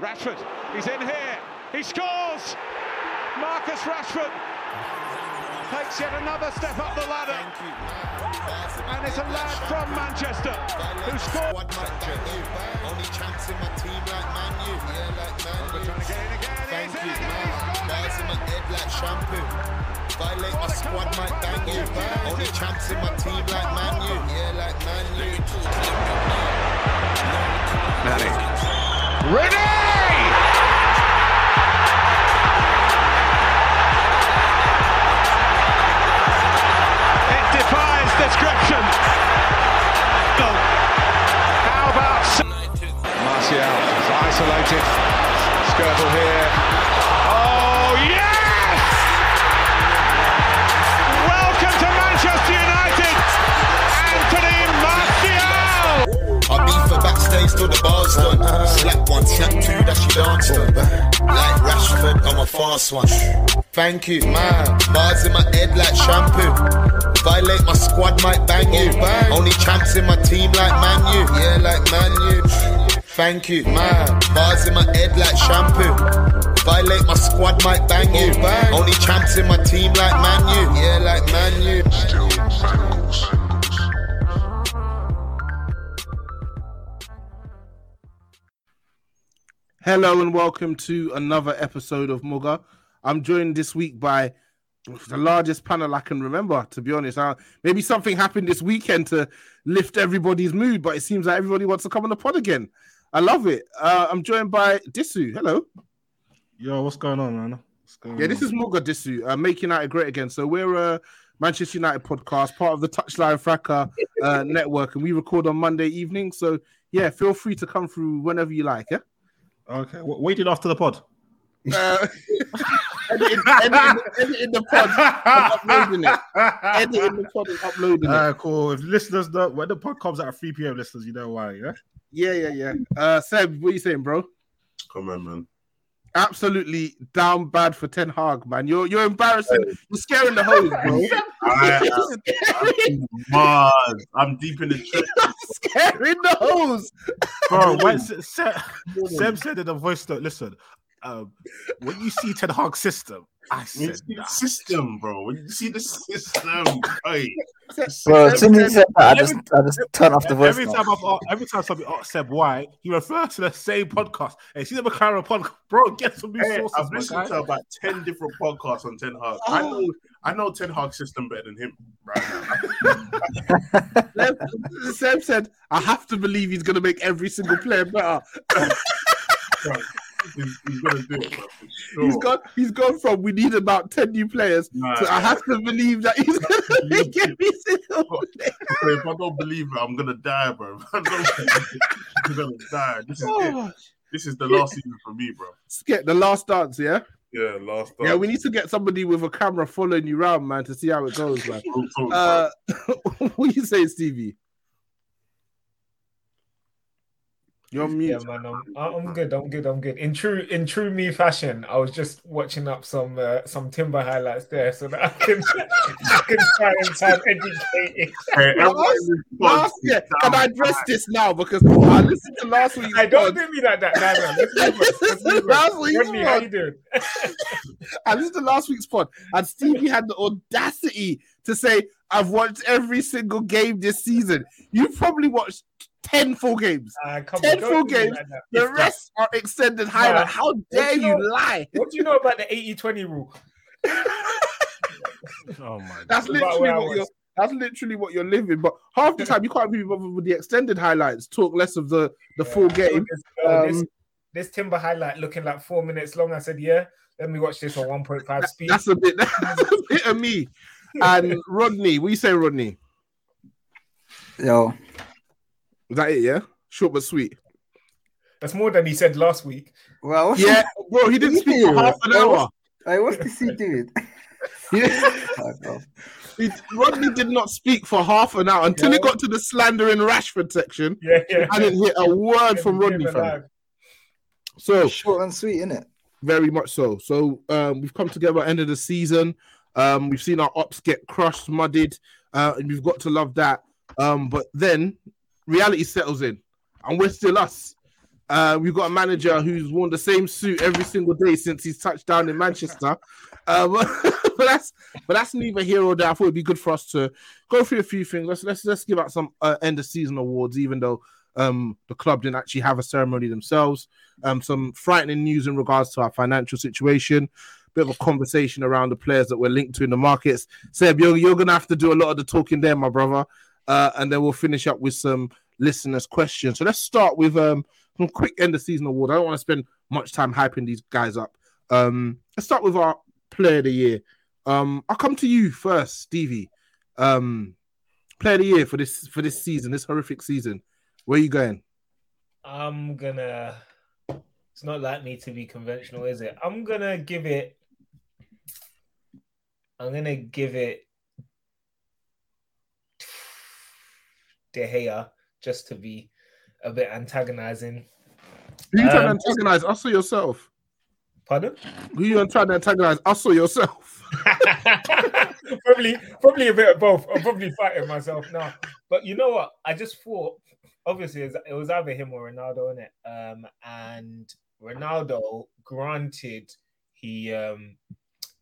Rashford, he's in here. He scores. Marcus Rashford takes yet another step up the ladder. And it's a lad from Manchester who scored. Only chance in my team like Man U. Yeah, like Man U. Trying to get in again. Thank He's in you, again. man. Bars in my head like shampoo. Violate my squad might bang you. Only chance in my team like Man U. Yeah, like Man U. Nani. Ready! Isolated. Skirtle here. Oh yes! Welcome to Manchester United, Anthony Martial. I beat for backstage till the bar's done. Slap one, snap two, that she danced on. Like Rashford, I'm a fast one. Thank you, man. Bars in my head like shampoo. Violate my squad, might bang you. Oh, Only champs in my team like Man U. Yeah, like Man U. Thank you, man. Bars in my head like shampoo. Violate my squad, might bang you. Only champs in my team like Man U. Yeah, like Man U. Hello and welcome to another episode of Mugger. I'm joined this week by the largest panel I can remember, to be honest. Uh, maybe something happened this weekend to lift everybody's mood, but it seems like everybody wants to come on the pod again. I love it. Uh, I'm joined by Disu. Hello. Yo, what's going on, man? What's going Yeah, this is Mugger Disu, uh, Make United Great Again. So we're a Manchester United podcast, part of the Touchline Fracas uh, network, and we record on Monday evening. So yeah, feel free to come through whenever you like. Yeah. Okay, w- waited after the pod. Uh, editing, editing, editing the pod and uploading it. Editing the pod and uploading it. Uh, cool. If listeners know when the pod comes out at 3 p.m., listeners, you know why, yeah? Yeah, yeah, yeah. Uh, Seb, what are you saying, bro? Come on, man. Absolutely down bad for Ten Hag, man. You're you're embarrassing. You're scaring the hose, bro. I, am. I'm deep in the trip. scaring the hose. Bro, when Se- Se- Seb said in the voice note, listen, um, when you see Ten Hag's system, I When you said, see the nah. system, bro. When you see the system, hey, Bro, as soon as he said that, I just, I just turned off the voice. Every time I've asked- every time somebody asks Seb why, he refers to the same podcast. Hey, see the McLaren podcast, bro. Get some new hey, sources, I've listened guy. to about ten different podcasts on Ten Hag. I know, I know Ten Hag's system better than him right now. Seb, Seb said, "I have to believe he's gonna make every single player better." He's, he's gonna do it, bro. Sure. He's gone. He's gone from we need about ten new players Nah, to I have to believe that he's gonna make every single. So if I don't believe it, I'm gonna die, bro. I don't believe it, I'm gonna die. This is it. Oh, This is the last season for me, bro. get the last dance, yeah. Yeah, last. Yeah, we need to get somebody with a camera following you around, man, to see how it goes, man. Uh, what you say, Stevie? You're mute. Yeah, man, I'm, I'm good. I'm good. I'm good. In true, in true me fashion, I was just watching up some uh, some timber highlights there, so that I can, I can try and sound educated. Last, last year, can I address this now because I listened to last week's I don't pod. do me like that. Nah, nah, let's move on. Let's move on. Last week's Rodney, how you doing? I listened to last week's pod, and Stevie had the audacity to say, "I've watched every single game this season." You probably watched ten full games. Uh, come on, Ten full games. like. The It's rest are extended highlight. How dare you you know- lie? What do you know about the 80-20 rule? Oh my That's About literally what you're. That's literally what you're living. But half the time, you can't be bothered with the extended highlights. Talk less of the the full game. This, uh, this, Um, this timber highlight looking like four minutes long. I said, yeah, let me watch this on 1.5 speed. That's a bit. That's a bit of me. And Rodney, we say Rodney. Yo, Is that it? Yeah, short but sweet. That's more than he said last week. well, Yeah, bro. He didn't speak for half an hour. Hey, what's this he doing? Fuck off. He, Rodney did not speak for half an hour until it got to the slander in Rashford section. Yeah, yeah. I didn't hear a word from Rodney. Fam. So Short and sweet, innit? very much so. So um, we've come together end of the season. Um, we've seen our ops get crushed, muddied, uh, and we've got to love that. Um, but then reality settles in, and we're still us. Uh, we've got a manager who's worn the same suit every single day since he's touched down in Manchester. Um, but that's but that's neither here or there. I thought it'd be good for us to go through a few things. Let's let's let's give out some uh, end of season awards, even though um, the club didn't actually have a ceremony themselves. Um, some frightening news in regards to our financial situation. Bit of a conversation around the players that we're linked to in the markets. Seb, you're, you're gonna have to do a lot of the talking there, my brother. Uh, and then we'll finish up with some listeners' questions. So let's start with um, some quick end of season award. I don't want to spend much time hyping these guys up. Um, let's start with our player of the year. Um, I'll come to you first, Stevie. Um, player of the year for this for this season, this horrific season. Where are you going? I'm gonna. It's not like me to be conventional, is it? I'm gonna give it. I'm gonna give it. De Gea, just to be a bit antagonizing. Who you trying to Um, antagonize? Us or yourself? Pardon? Who you trying to antagonize? Us or yourself? probably, probably a bit of both. I'm probably fighting myself now. But you know what? I just thought, obviously, it was, it was either him or Ronaldo, in it. Um, and Ronaldo, granted, he um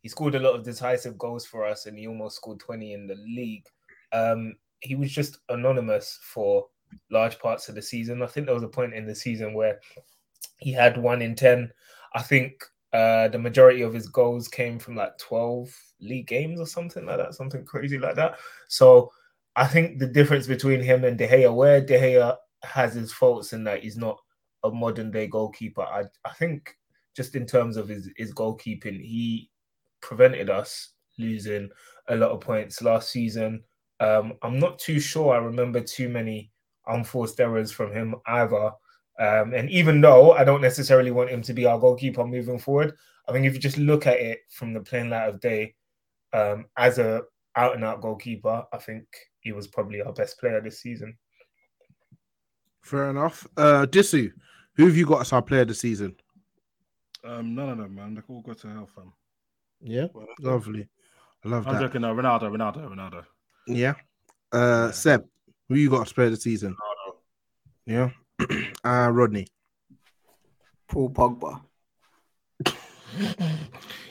he scored a lot of decisive goals for us, and he almost scored 20 in the league. Um, he was just anonymous for large parts of the season. I think there was a point in the season where he had one in 10. I think uh, the majority of his goals came from like 12 league games or something like that, something crazy like that. So I think the difference between him and De Gea, where De Gea has his faults in that he's not a modern day goalkeeper, I, I think just in terms of his, his goalkeeping, he prevented us losing a lot of points last season. Um, I'm not too sure I remember too many unforced errors from him either. Um, and even though I don't necessarily want him to be our goalkeeper moving forward, I think if you just look at it from the plain light of day, um, as a out and out goalkeeper, I think he was probably our best player this season. Fair enough. Uh, Disu, who have you got as our player of the season? Um, none of them, man. They've all got to hell, fam. Yeah, lovely. I love that. I'm that. joking. No, Ronaldo, Ronaldo, Ronaldo. Yeah. Uh, Seb, who you got to play the season? Yeah. uh, Rodney. Paul Pogba.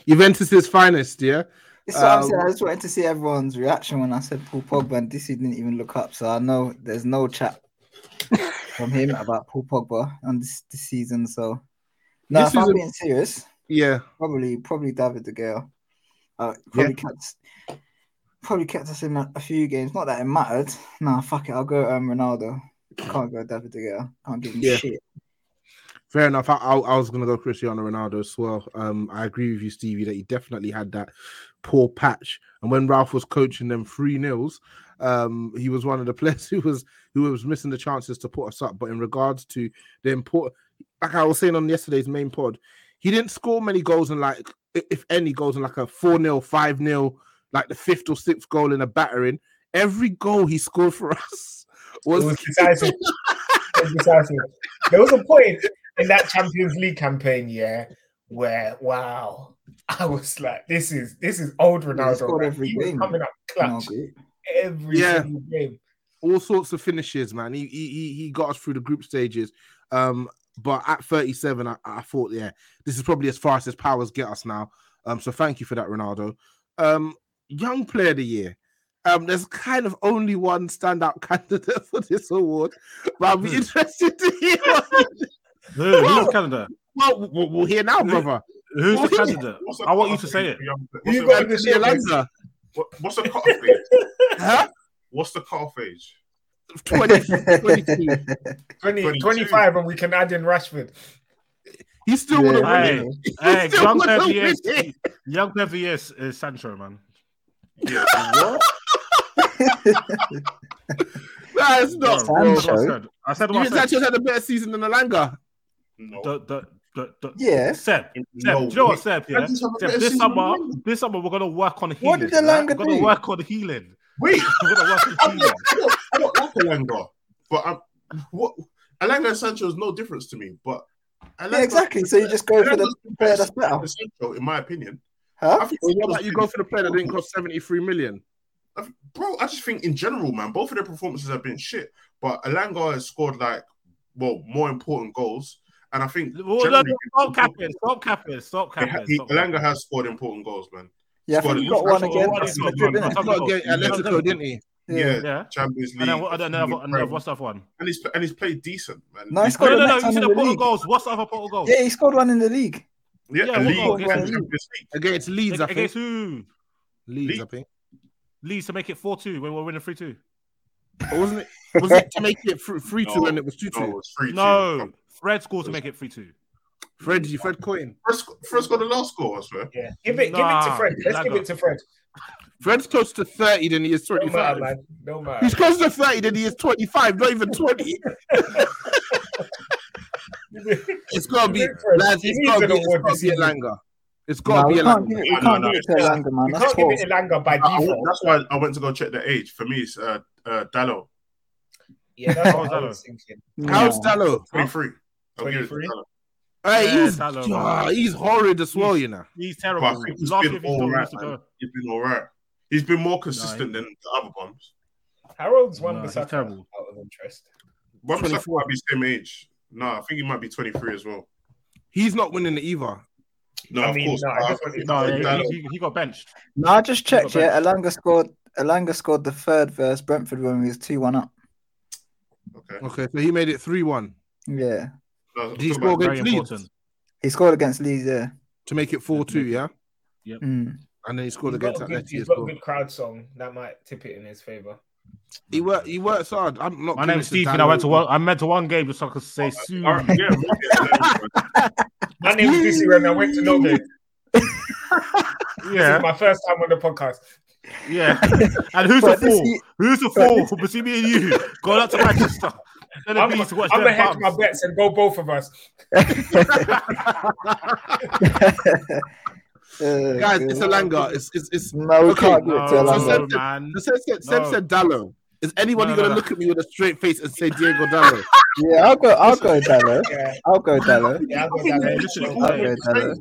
Juventus's finest, yeah. This is what I'm Um, saying. I just wanted to see everyone's reaction when I said Paul Pogba, and this didn't even look up. So I know there's no chat from him about Paul Pogba on this, this season. So no, This if I'm being serious, Yeah. probably probably David De Gea. Uh, probably kept probably kept us in a, a few games. Not that it mattered. Nah, fuck it. I'll go um, Ronaldo. Can't go David De Gea. Can't give him Yeah. shit. Fair enough. I, I, I was going to go Cristiano Ronaldo as well. Um, I agree with you, Stevie, that he definitely had that poor patch. And when Ralf was coaching them three nils, um, he was one of the players who was who was missing the chances to put us up. But in regards to the important, like I was saying on yesterday's main pod, he didn't score many goals in like, if any goals in like a 4 0, 5 0, like the fifth or sixth goal in a battering. Every goal he scored for us was, It was decisive. It was decisive. there was a point in that Champions League campaign, yeah, where wow, I was like, this is this is old Ronaldo. scored man. every He was coming up clutch group. every Yeah. single game. all sorts of finishes, man. He he he, he got us through the group stages. Um, but at 37, I, I thought, yeah, this is probably as far as his powers get us now. Um, so thank you for that, Ronaldo. Um, young player of the year. Um, there's kind of only one standout candidate for this award, but I'll be Hmm. interested to hear. What you, Who, who's the candidate? well, we'll, we'll hear now, brother. Who's the What's the- candidate? I want you to say it. You What's the- got Anthony the shit, Alonso, what- what's the cutoff age? huh? What's the cutoff age? 20, 22. 20, 25, and we can add in Rashford. He still Yeah. would have Hey, won it. hey, young would've player of the won year, it. young player of the is, is Sancho, man. what? That's not. Bro, bro. that's what I Sancho? said. I said You what I said. Sancho's had a better season than Elanga? No. The, the, the, the, Yeah. Seb, Seb, No, do you know what, wait. Seb? Yeah, Sancho's had a Seb, this summer, than this summer we're gonna work on healing. What did right? We're gonna do? work on healing. Wait, We're gonna work on I healing. Elanga, but I'm, what Elanga and Sancho is no difference to me. But Elanga, Yeah, exactly. So you just go for the player that's better. Sancho, in my opinion. Huh? I think Well, what about you go for the player that didn't cost 73 million? bro. I just think in general, man, both of their performances have been shit. But Elanga has scored like, well, more important goals, and I think Well, no, no, stop capping, stop capping, stop capping. he- Elanga has scored important goals, man. Yeah, I Squad think he is- got one again. what- That's what- Madrid, what- innit? what- Not against Atletico, didn't he? Yeah, Yeah. Champions League. And then, what- and then, League and what's the other one? and he's and he's played decent, man. No, he He's scored No, the no, no. next You see in the the portal league. goals. What's the other portal goals? Yeah, he scored one in the league. Yeah, Yeah, a league goal? and Against- Champions League. Against Leeds, I think. Against who? Leeds, I think. Leeds to make it 4 2 when we were winning 3 2. Or wasn't it? Was it to make it 3 2 No, and it was 2 2? No, it's three No, Fred scored to make it 3 2. Fred, you Fred Coin. First, first got the last goal, I swear. Yeah, give it, give it to Fred. Let's give it to Fred. Fred's close to 30 than he is No matter, 25. man. No matter. He's close to 30 than he is 25, not even 20. It's got to be, Fred, lads, he it's needs got to be, it's award got to be season. Elanga. It's No, got to we be can't Elanga. give it, we can't no, give it to it's- Elanga, man. You That's can't give false. it Elanga by I- I- default. that's why I went to go check the age. For me, it's uh, uh, Dalot, Yeah, that's what I that was thinking. How's No. Dalot? 23. I'll give it to 23? Dalot. Hey, Yeah, he's, Dalot, ah, he's horrid as well, you know. He's But terrible. I think he's Last been year, he all still right, used to man. go. He's been all right. He's been more consistent than the other ones. Harold's one No, he's terrible. out of interest. One 24. might be same age. No, I think he might be 23 as well. He's not winning it either. No, I of mean, course. no, I but I want No, Dalot- yeah, Dalot- he, he, he got benched. No, I just checked. got Yeah, Elanga scored. Elanga scored the third versus Brentford when we was two one up. Okay. Okay, so he made it 3 1 Yeah, No, Did he talking score against Leeds important. he scored against Leeds. Yeah. to make it 4 2, mm-hmm. yeah? Mm. And then he scored He's against Atleti he's as got a well. good crowd song that might tip it in his favor. He, work, he works hard. I'm not My name's it to I went to one. I meant to one game just so I could say uh, soon. All right, yeah, maybe, yeah, My name's Busy when I went to Nottingham. This Yeah, is my first time on the podcast. yeah. And who's the But this fool? ye- Who's the fool? this- Between me and you, going up to Manchester. Telling I'm, me to I'm gonna hedge my bets and go both of us. Uh, Guys, it's Elanga. It's, it's, it's, No, we Okay, can't give it to No, So Elanga. Seb, said, man. so Seb, said, Seb No. said Dalot. Is anybody No, no, going to no. look at me with a straight face and say Diogo Dalot? Yeah, I'll go. I'll go Dalot. Yeah, I'll go Dalot. yeah, I'll go I think down we there. listen, I'll go Dalot.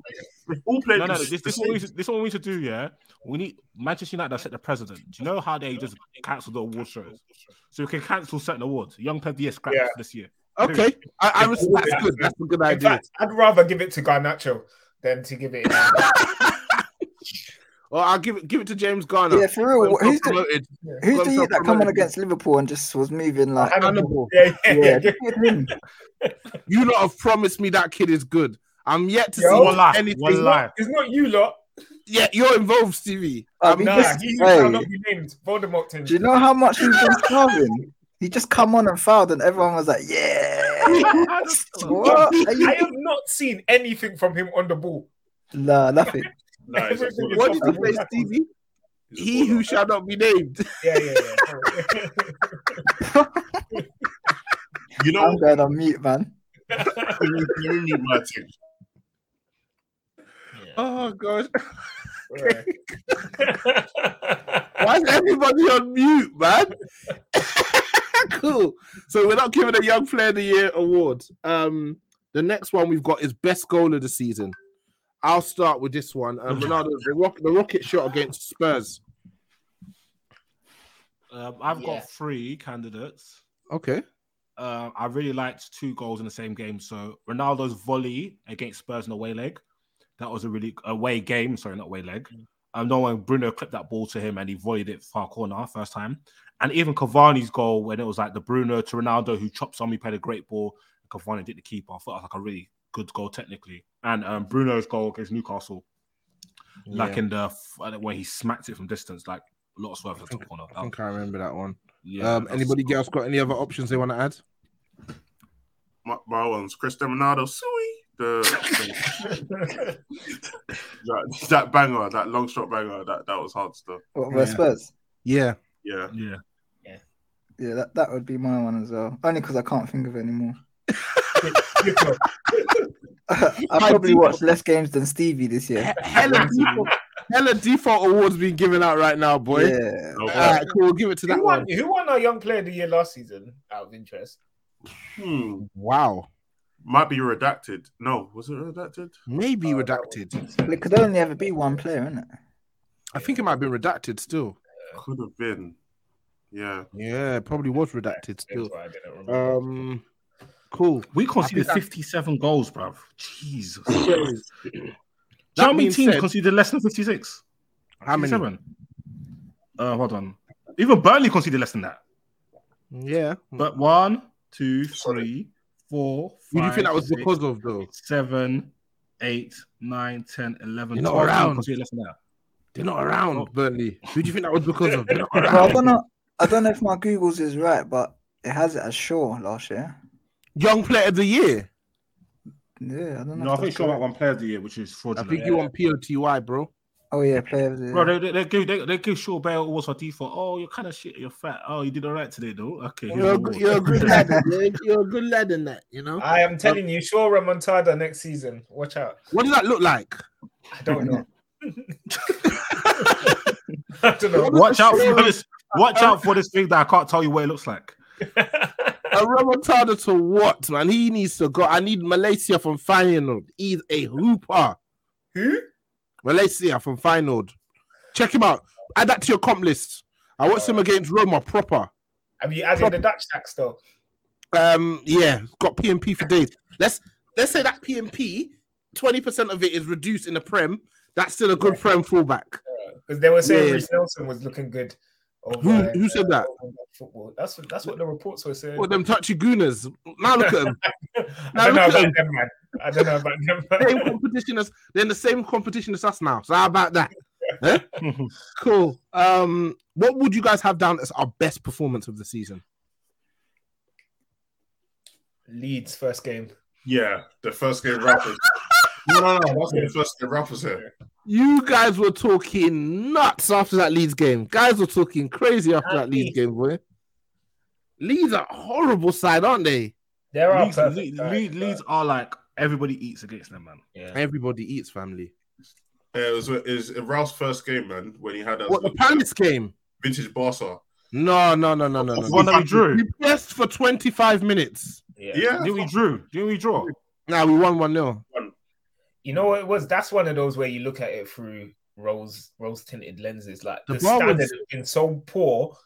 Same. All played No, no, this, this, is what we, same. this is what we need to do, yeah? We need Manchester United set the president. Do you know how they just cancel the award shows? So we can cancel certain awards. Young Player of the Yeah. this year. Okay, I, I res- that's good. That's a good In idea. fact, I'd rather give it to Garnacho than to give it. Uh, well, I'll give it give it to James Garner. Yeah, for real. Got Who's the promoted. Who's the himself youth that come on against Liverpool and just was moving like Hannibal. Yeah, yeah, Yeah, yeah. just give him. You lot have promised me that kid is good. I'm yet to Yo, see One lie, anything. one lie. It's not you lot. Yeah, you're involved, Stevie. I Um, mean, Nah, just- he hey. shall not be named. Voldemort. Tim. Do you know how much he's been starving? He just come on and fouled, and everyone was like, "Yeah." what? You- I have not seen anything from him on the ball. Nah, nothing. No, it's a Everything good- is what did the you say, ball. Stevie? He who shall not be named. Yeah, yeah, yeah. You know, I'm going on mute, man. let me let me mute my team. Oh gosh, Right. why is everybody on mute, man? cool. So we're not giving a Young Player of the Year award. Um, the next one we've got is best goal of the season. I'll start with this one. Um, Ronaldo, the, rock, the rocket shot against Spurs. Um, I've Yeah. got three candidates. Okay. Uh, I really liked two goals in the same game. So Ronaldo's volley against Spurs in the away leg. That was a really away game. Sorry, not away leg. I know when Bruno clipped that ball to him and he volleyed it far corner first time. And even Cavani's goal when it was like the Bruno to Ronaldo who chopped somebody, played a great ball. Cavani did the keeper. I thought it was like a really good goal technically. And um, Bruno's goal against Newcastle, like Yeah. in the f- uh, where he smacked it from distance, like a lot of swerve at the top corner. I think I remember that one. Yeah, um, anybody else got any other options they want to add? My, my one's Cristiano Ronaldo. Sui. The, the- that, that banger, that long shot banger, that, that was hard stuff. What, versus Spurs? Yeah. Yeah. Yeah. Yeah, that, that would be my one as well. Only because I can't think of any more. I probably watched less games than Stevie this year. Hella default, hella default awards being given out right now, boy. Yeah. All right, cool. We'll give it to that Who one. won, who won our Young Player of the Year last season? Out of interest. Hmm. Wow. Might be redacted. No, was it redacted? Maybe redacted. It could only ever be one player, isn't it? I think it might be redacted still. Could have been. Yeah. Yeah, probably was redacted still. I didn't remember. Um, cool. We conceded I 57 goals, bruv. Jesus. that- Do you know how many teams said- conceded less than 56? How many? 57? Uh, hold on. Even Burnley conceded less than that. Yeah. But one, two, three, four, Who do you five, think that was six, because of, though? seven, eight, nine, 10, 11, You're not 12 around. conceded less than that. They're not around, Burnley. Who do you think that was because of? They're not Well, I don't know. I don't know if my Google's is right, but it has it as Shaw last year. Young player of the year. Yeah, I don't know. No, I think that's Shaw correct. one player of the year, which is for I think you want POTY, bro. Oh yeah, player of the Bro, year. they, they, they give they, they give Shaw Bale awards for default. Oh, you're kind of shit. You're fat. Oh, you did all right today, though. Okay, You're, a good- you're a good lad. You're, you're a good lad in that, you know. I am um, telling you, sure remontada next season. Watch out. What does that look like? I don't know. I don't know. Watch out for this. Watch out for this thing that I can't tell you what it looks like. A remontada to what, man? He needs to go. I need Malacia from Feyenoord. He's a hooper. Who? Malacia from Feyenoord. Check him out. Add that to your comp list. I watched him against Roma proper. Have you added the Dutch tax though? Um, yeah, got PMP for days. Let's let's say that PMP, twenty percent of it is reduced in the Prem. That's still a good Prem fullback. Because they were saying Yeah. Reiss Nelson was looking good. Over, Who who said that? Football. That's what that's what the reports were saying. What them touchy gooners? Now look at them. I don't know look at about them. them, man. I don't know about them. same competition as they're in the same competition as us now. So how about that? Eh? cool. Um, what would you guys have down as our best performance of the season? Leeds first game. Yeah, the first game rappers. No, no, no. That's when the first game rappers here. You guys were talking nuts after that Leeds game. Guys were talking crazy after that Leeds game, boy. Leeds are horrible side, aren't they? There are Leeds, perfect Leeds, sides, Leeds, Leeds are like everybody eats against them, man. Yeah. Everybody eats family. Yeah, it was it was Ralf's first game, man, when he had a What the Palace game? vintage Barca. No, no, no, no, no, no. The one that we drew. We pressed for 25 minutes. Yeah. Yeah, Did we drew? Did we draw? Now we won 1 0. You know what it was? That's one of those where you look at it through rose rose tinted lenses. Like The the, standard was- has been so poor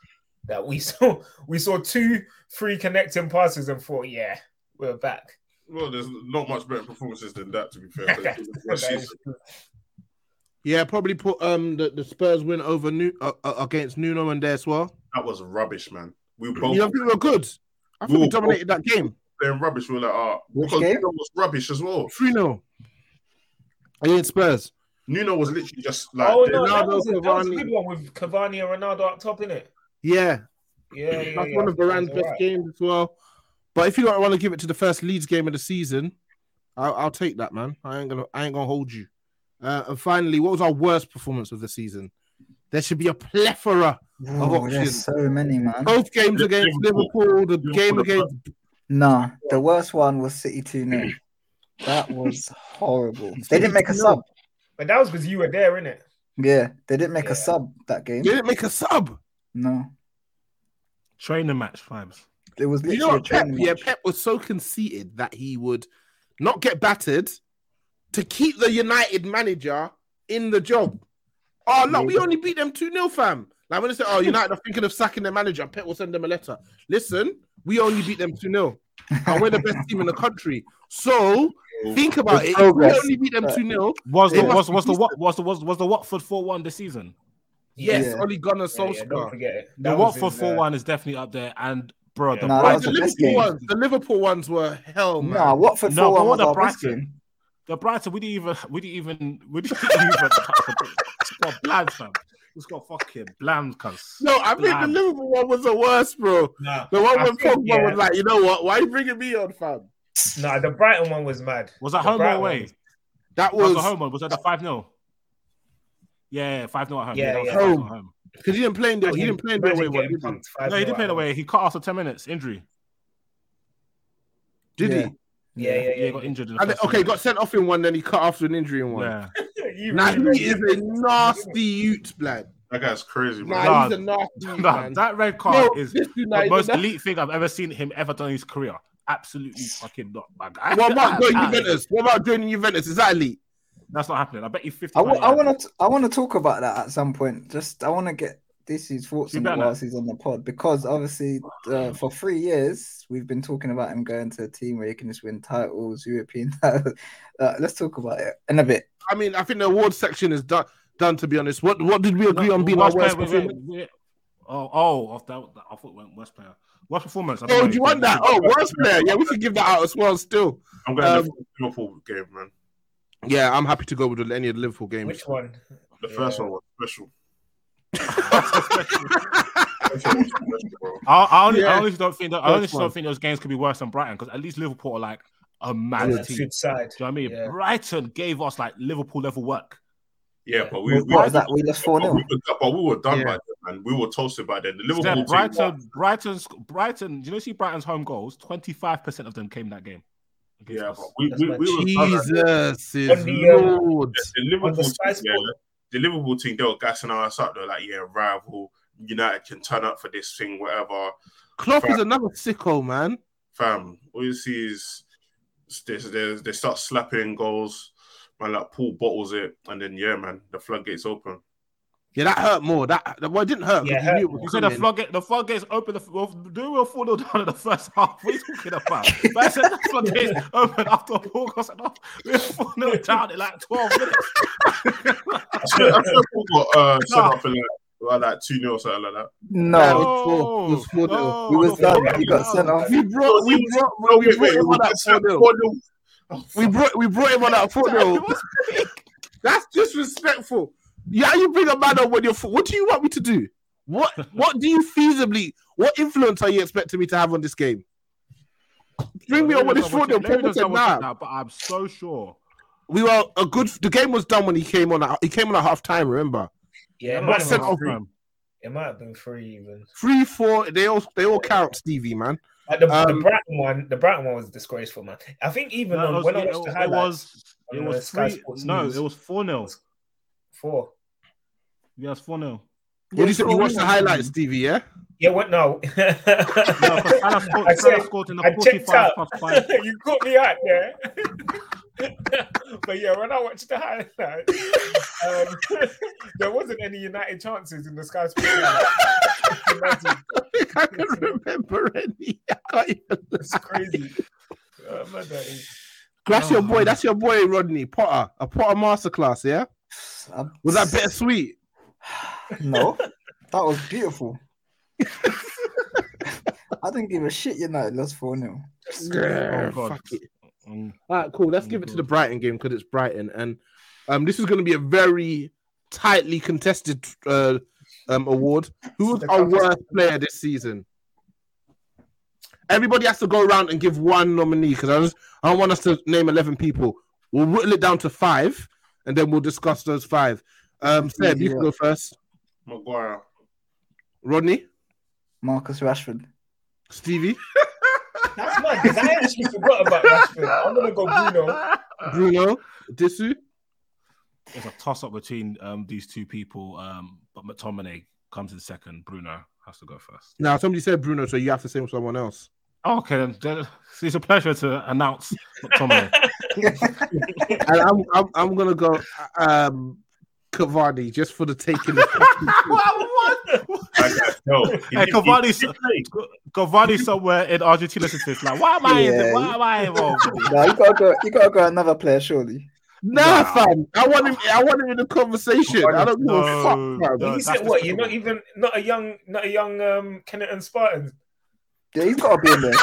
that we saw we saw two free connecting passes and thought, yeah, we're back. Well, there's not much better performances than that, to be fair. That is true. Yeah, probably put um the, the Spurs win over New, uh, uh, against Nuno and there as well. That was rubbish, man. We both You know, people were good. I think we Ooh. dominated that game. playing rubbish. We were like, ah, Which because game? Nuno was rubbish as well. 3 0 against Spurs. Nuno was literally just like, oh no, that Ronaldo, was, a, that was a good one with Cavani and Ronaldo up top, in it. Yeah, Yeah, yeah, that's yeah. one of That was Varane's best alright. games as well. But if you don't want to give it to the first Leeds game of the season, I'll, I'll take that, man. I ain't gonna, I ain't gonna hold you. Uh, and finally, what was our worst performance of the season? There should be a plethora of Oh, there's options. so many, man. Both games against Liverpool, the game against Nah, the worst one was City 2 0. That was horrible. They didn't make a sub. But that was because you were there, innit? Yeah, they didn't make Yeah. a sub that game. they didn't make a sub. No. Trainer match vibes. It was You literally know a what, Pep? training Yeah. Pep was so conceited that he would not get battered to keep the United manager in the job. Oh, look, we only beat them 2 0, fam. Like when they say, oh, United are thinking of sacking their manager, Pep will send them a letter. Listen, we only beat them 2 0. And we're the best team in the country. So think about it. If we only beat them 2 0. Was the was was the what was the was was the Watford four one this season? Yes, Yeah. Ole Gunnar Yeah, yeah, don't forget it. The Watford four uh, one is definitely up there. And bro, the Nah, that But was the the Liverpool ones, the Liverpool ones were hell, man. Nah, Watford No, four but one what was the our Brighton? game. the Brighton, we didn't even we didn't even we didn't even it's got bland, fam. It's got fucking bland, cuz. No, I think the Liverpool one was the worst, bro. Nah, The one I when Pogba yeah. was like, you know what? Why are you bringing me on, fam? Nah, the Brighton one was mad. Was that The home or Brighton away? one was- That Was was home one? Was that the five 0 Yeah, five 0 at home. Yeah, that was yeah. Home. home. because he didn't play in the he Imagine- didn't play in the away one, did he? punked 5-0 No, he didn't play at away. He cut after ten minutes. Injury. Did Yeah. he? Yeah, yeah, Yeah, yeah. he got injured. In the And then, okay, minute. got sent off in one, then he cut after an injury in one. Yeah. You Now really he is a nasty youth, blood. That guy's crazy, Nah. Nah, he's a nasty Nah, man. that red card No, is the most elite thing I've ever seen him ever done in his career. Absolutely fucking not, my guy. What about going Ah, Juventus? What about joining Juventus? Is that elite? That's not happening. I bet you fifty. I, w- I want to I want to talk about that at some point. Just I want to get this DC's thoughts You on it whilst he's on the pod because obviously uh, for three years we've been talking about him going to a team where he can just win titles, European titles. Uh, let's talk about it in a bit. I mean, I think the awards section is done. Done to be honest. What what did we agree No, on being our worst worst player, wait, wait, wait. Oh, oh, off that, I thought it went worst player. Worst performance. Oh, do you want that? Oh, worst player. Yeah, we can give that out as well. Still, I'm going Um, to Liverpool game, man. yeah, I'm happy to go with any of the Liverpool games. Which one? The first Yeah. one was special. I, I, only, Yeah. I honestly don't think that. I First honestly don't think those games could be worse than Brighton because at least Liverpool are like a mad Yeah, team. good side. Do you know what I mean? Yeah. Brighton gave us like Liverpool level work. Yeah, but we, What we, was that? We lost four but 0 we, but we were done Yeah. by then, man. We were toasted by then. The Then Liverpool team, Brighton, Brighton's, Brighton. Do you know see Brighton's home goals? Twenty five percent of them came that game. yeah, we, we, we were done by then. Jesus is On the, um, Lord. the Liverpool the team, yeah, the Liverpool team, they were gassing our ass up. They're like, yeah, rival United can turn up for this thing, whatever. Klopp is another sicko, man. Fam, all you see is they, they, they start slapping goals. Man, like Paul bottles it, and then yeah, man, the floodgates open. Yeah, that hurt more. That, that well, it didn't hurt. 'cause Yeah, you hurt knew it more. You said the floodgate, the floodgates open. The well, do we fall down in the first half? What are you talking about? But I said the floodgates open after a ball got sent off. We were four nil down in like twelve minutes. I swear, I swear Paul got uh, sent off in like, well, like 2 0 or something like that. No, Yeah, it was four. It nil. no, we was done. no, He got no. sent off. We brought, we brought, No, we brought wait, him we on that got four nil. 4-0. We brought, we brought him on that four nil. That's disrespectful. Yeah, you bring a man on when you're. full- What do you want me to do? What What do you feasibly? What influence are you expecting me to have on this game? Bring me on when it's four nil. Let me just double check now. but I'm so sure. We were a good. The game was done when he came on. At, he came on at half time. Remember, Yeah, it might, have been off. three. it might have been three even. Three, four. They all they all count, Stevie man. Like the, the Um, Brighton one, the Brighton one was disgraceful, man. I think even No, was, when I it, watched the it was it was uh, three. No, it was four 0 four. Yeah, it's four 0 What do you say? You watched the highlights, Stevie? Yeah. Yeah, what? No. No, Salah scored, I Salah scored in the checked 45 out. plus five. you caught me out there. but yeah, when I watched the highlights, um, there wasn't any United chances in the Sky Sports. Imagine. I can remember any. I. It's crazy. Oh, man, that is- That's your boy. That's your boy, Rodney Potter. A Potter masterclass. Yeah. Um, Was that bittersweet? No, that was beautiful. I didn't give a shit. United lost four 0 Yeah, Oh, God. fuck it. Mm. All right, cool. Let's give it to the Brighton game because it's Brighton, and um, this is going to be a very tightly contested uh, um award. Who was our worst player this season? Everybody has to go around and give one nominee because I just I don't want us to name eleven people. We'll whittle it down to five, and then we'll discuss those five. Um, Seb, you can go first. Maguire. Rodney, Marcus Rashford. Stevie, That's mad because I actually forgot about Rashford. I'm gonna go Bruno. Bruno, Disu. It's a toss up between um, these two people, um, but McTominay comes in second. Bruno. has to go first. Now somebody said Bruno, so you have to say someone else. Okay, then, then it's a pleasure to announce McTominay. and I'm, I'm I'm gonna go um Cavani just for the taking. The hey, Cavani, Cavani somewhere in Argentina to. Like, why am I? Yeah. In, why am I involved? No, you gotta go. You gotta go another player, surely. Nah, fam. I want him. I want him in the conversation. I don't give a fuck, fam. no, he said, "What? You're not even not a young, not a young um Kennington Spartan." Yeah, he's gotta be in there.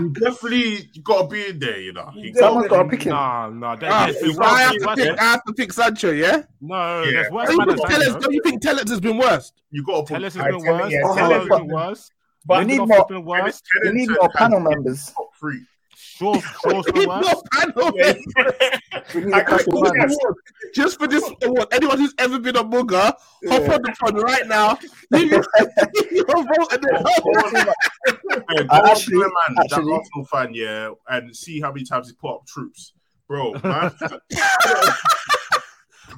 You definitely got to be in there, you know. You Someone's gotta pick him. Nah, nah. There, Ah, there's if I have to pick. I have to pick Sancho. Yeah. No, Yeah. there's worse Don't you man think Telles? Sancho. Don't you think Telles has been worse? You got to put Telles has been tell you, worse. yeah, Telles Telles- has been worse. We need more- worse. We need more panel members. top three. Shaw, Shaw's been worse. No, I know, Yeah. man. We need I a couple couldn't man. Just for this award, anyone who's ever been a booger, hop on the phone right now. Your, your vote and then Hey, go I actually- to the man, that Arsenal fan, yeah, and see how many times he put up troops, bro. Man,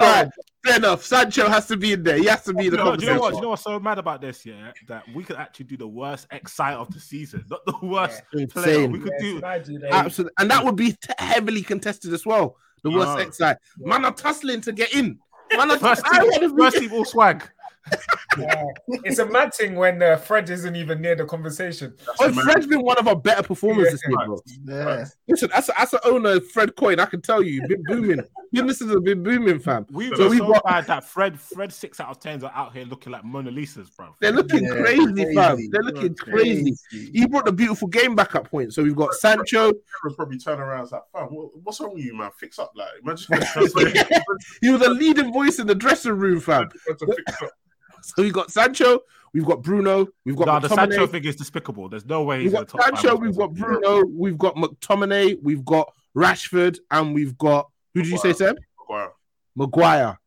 Oh, Alright, fair enough. Sancho has to be in there. He has to be in the Do you, know, do you know what? Do you know what's so mad about this? Yeah, that we could actually do the worst excite of the season, not the worst Yeah. player. Insane. We could Yes, do. Absolutely, and that would be t- heavily contested as well. The worst Yeah. exile. Man are tussling to get in. Man are First I team, first team all swag. Yeah. It's a mad thing when uh, Fred isn't even near the conversation. Oh, Fred's been one of our better performers this year, bro. Yeah. Listen, as a, as an owner of Fred Coin, I can tell you, been booming. Your listeners have been booming, fam. We So were we've so got- bad that Fred, Fred six out of tens are out here looking like Mona Lisas, bro. They're looking Yeah, crazy, fam. They're looking crazy. He brought the beautiful game back up point. So we've got Sancho. was probably turn around and say, "Fam, what, what's wrong with you, man? Fix up, like imagine." he was a leading voice in the dressing room, fam. So we've got Sancho, we've got Bruno, we've got Nah, the Sancho McTominay, thing is despicable. There's no way we've he's in the got top five Sancho, of we've got Spurs. Bruno, we've got McTominay, we've got Rashford, and we've got who did you say, Seb? Wow. Maguire.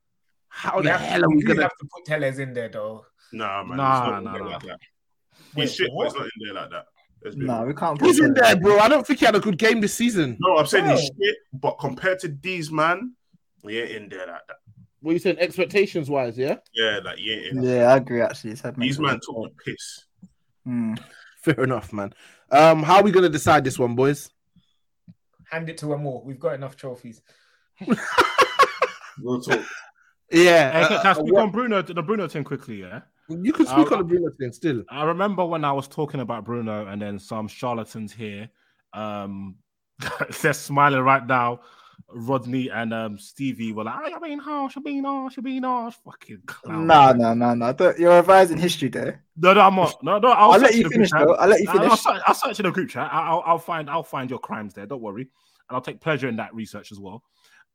How We the hell are we we gonna? have to put Telles in there though. Nah, man. Nah, not nah, in there nah. like that. Wait, He's shit, but what? it's not in there like that. It's been- No, we can't. He's in there, bro. I don't think he had a good game this season. No, I'm saying he's shit, but compared to these man, we ain't in there like that. What you saying, expectations wise? Yeah, Yeah, like he ain't in. Yeah, I agree. Actually, it's had These man took the piss. Hmm. fair enough, man. Um, how are we gonna decide this one, boys? Hand it to one more. We've got enough trophies. We'll talk. Yeah, Hey, can, uh, I speak what- on Bruno, the Bruno thing quickly? Yeah. you can speak Uh, on the Bruno thing still. I remember when I was talking about Bruno, and then some charlatans here, um, they're smiling right now. Rodney and um Stevie were like, "Oh, you're being harsh, you're being harsh, you're being harsh." Fucking clown. No, no, no, no. Don't- You're revising history there. no, no, I'm not. No, no. I'll, I'll let you finish, though. I'll let you I'll- I'll, finish. search, I'll search in the group chat. I'll, I'll find, I'll find your crimes there. Don't worry, and I'll take pleasure in that research as well.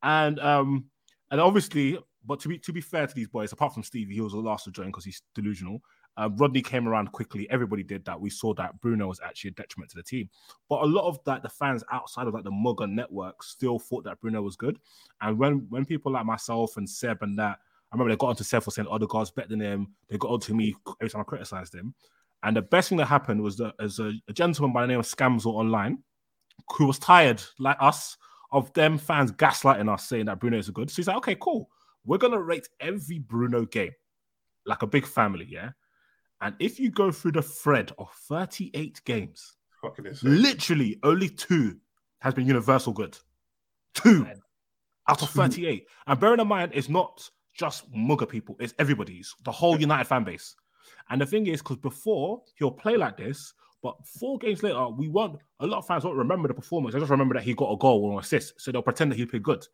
And um, and obviously, but to be to be fair to these boys, apart from Stevie, he was the last to join because he's delusional. Um, Rodney came around quickly. Everybody did that. We saw that Bruno was actually a detriment to the team. But a lot of that, the fans outside of like the Mugger network still thought that Bruno was good. And when when people like myself and Seb and that, I remember they got onto Seb for saying Odegaard's better than him. They got onto me every time I criticized him. And the best thing that happened was that as a, a gentleman by the name of Scamsel online, who was tired like us of them fans gaslighting us saying that Bruno is a good. So he's like, okay, cool. We're gonna rate every Bruno game like a big family, yeah. And if you go through the thread of 38 games, literally only two has been universal good. Two out of 38. And bearing in mind, it's not just Mugger people, it's everybody's, the whole United fan base. And the thing is, because before he'll play like this, but four games later, we won't, a lot of fans won't remember the performance. They just remember that he got a goal or an assist. So they'll pretend that he played good.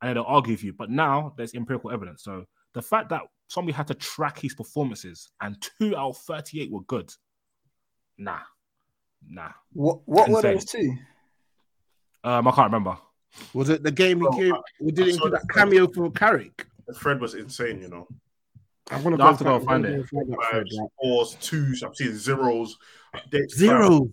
And then they'll argue with you. But now there's empirical evidence. So the fact that somebody had to track his performances and two out of 38 were good, nah, nah. What what were those two? Um, I can't remember. Was it the game he Bro, gave? I- We did it saw that cameo for Carrick. Fred was insane, you know. I'm gonna No, I have to go find it. gonna find that thread, Fives, right. fours, twos. I'm seeing zeros. They- Zero.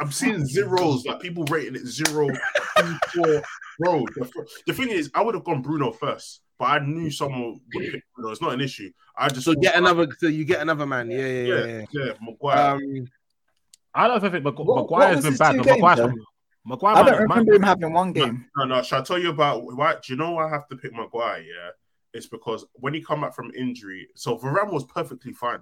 I'm seeing zeros, like people rating it zero, two, four. Bro, the, the thing is, I would have gone Bruno first, but I knew someone would pick Bruno. It's not an issue. I just So get another. So you get another man. Yeah, yeah, yeah. yeah, yeah. yeah, Maguire. Um, I don't think Mag- What- what Maguire's was been bad. two but games, Maguire's though? Maguire I might- don't might- remember him having one game. no, no. Shall I tell you about why? Do you know why I have to pick Maguire? Yeah, it's because when he come back from injury, so Varane was perfectly fine,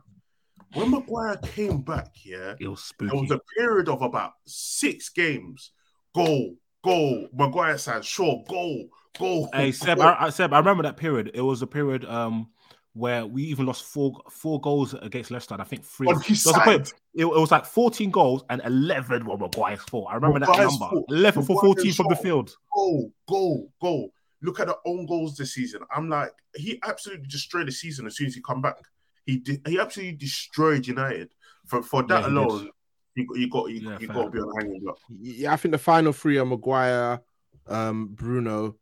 when Maguire came back, yeah, It was there was a period of about six games. Goal, goal. Maguire said, sure, goal, goal. Hey Seb, goal. I, I, Seb, I remember that period. It was a period um where we even lost four four goals against Leicester. I think three. On his there was point- it, it was like 14 goals and 11 were Maguire's fault. I remember that number. fault. 11 for Maguire's 14 from the field. goal, goal, goal. Look at the own goals this season. I'm like, he absolutely destroyed the season as soon as he come back. He did, he absolutely destroyed United. For for that Yeah, he did. alone, you got you got you, Yeah, you got to be on the hanging block. Yeah, I think the final three are Maguire, um, Bruno,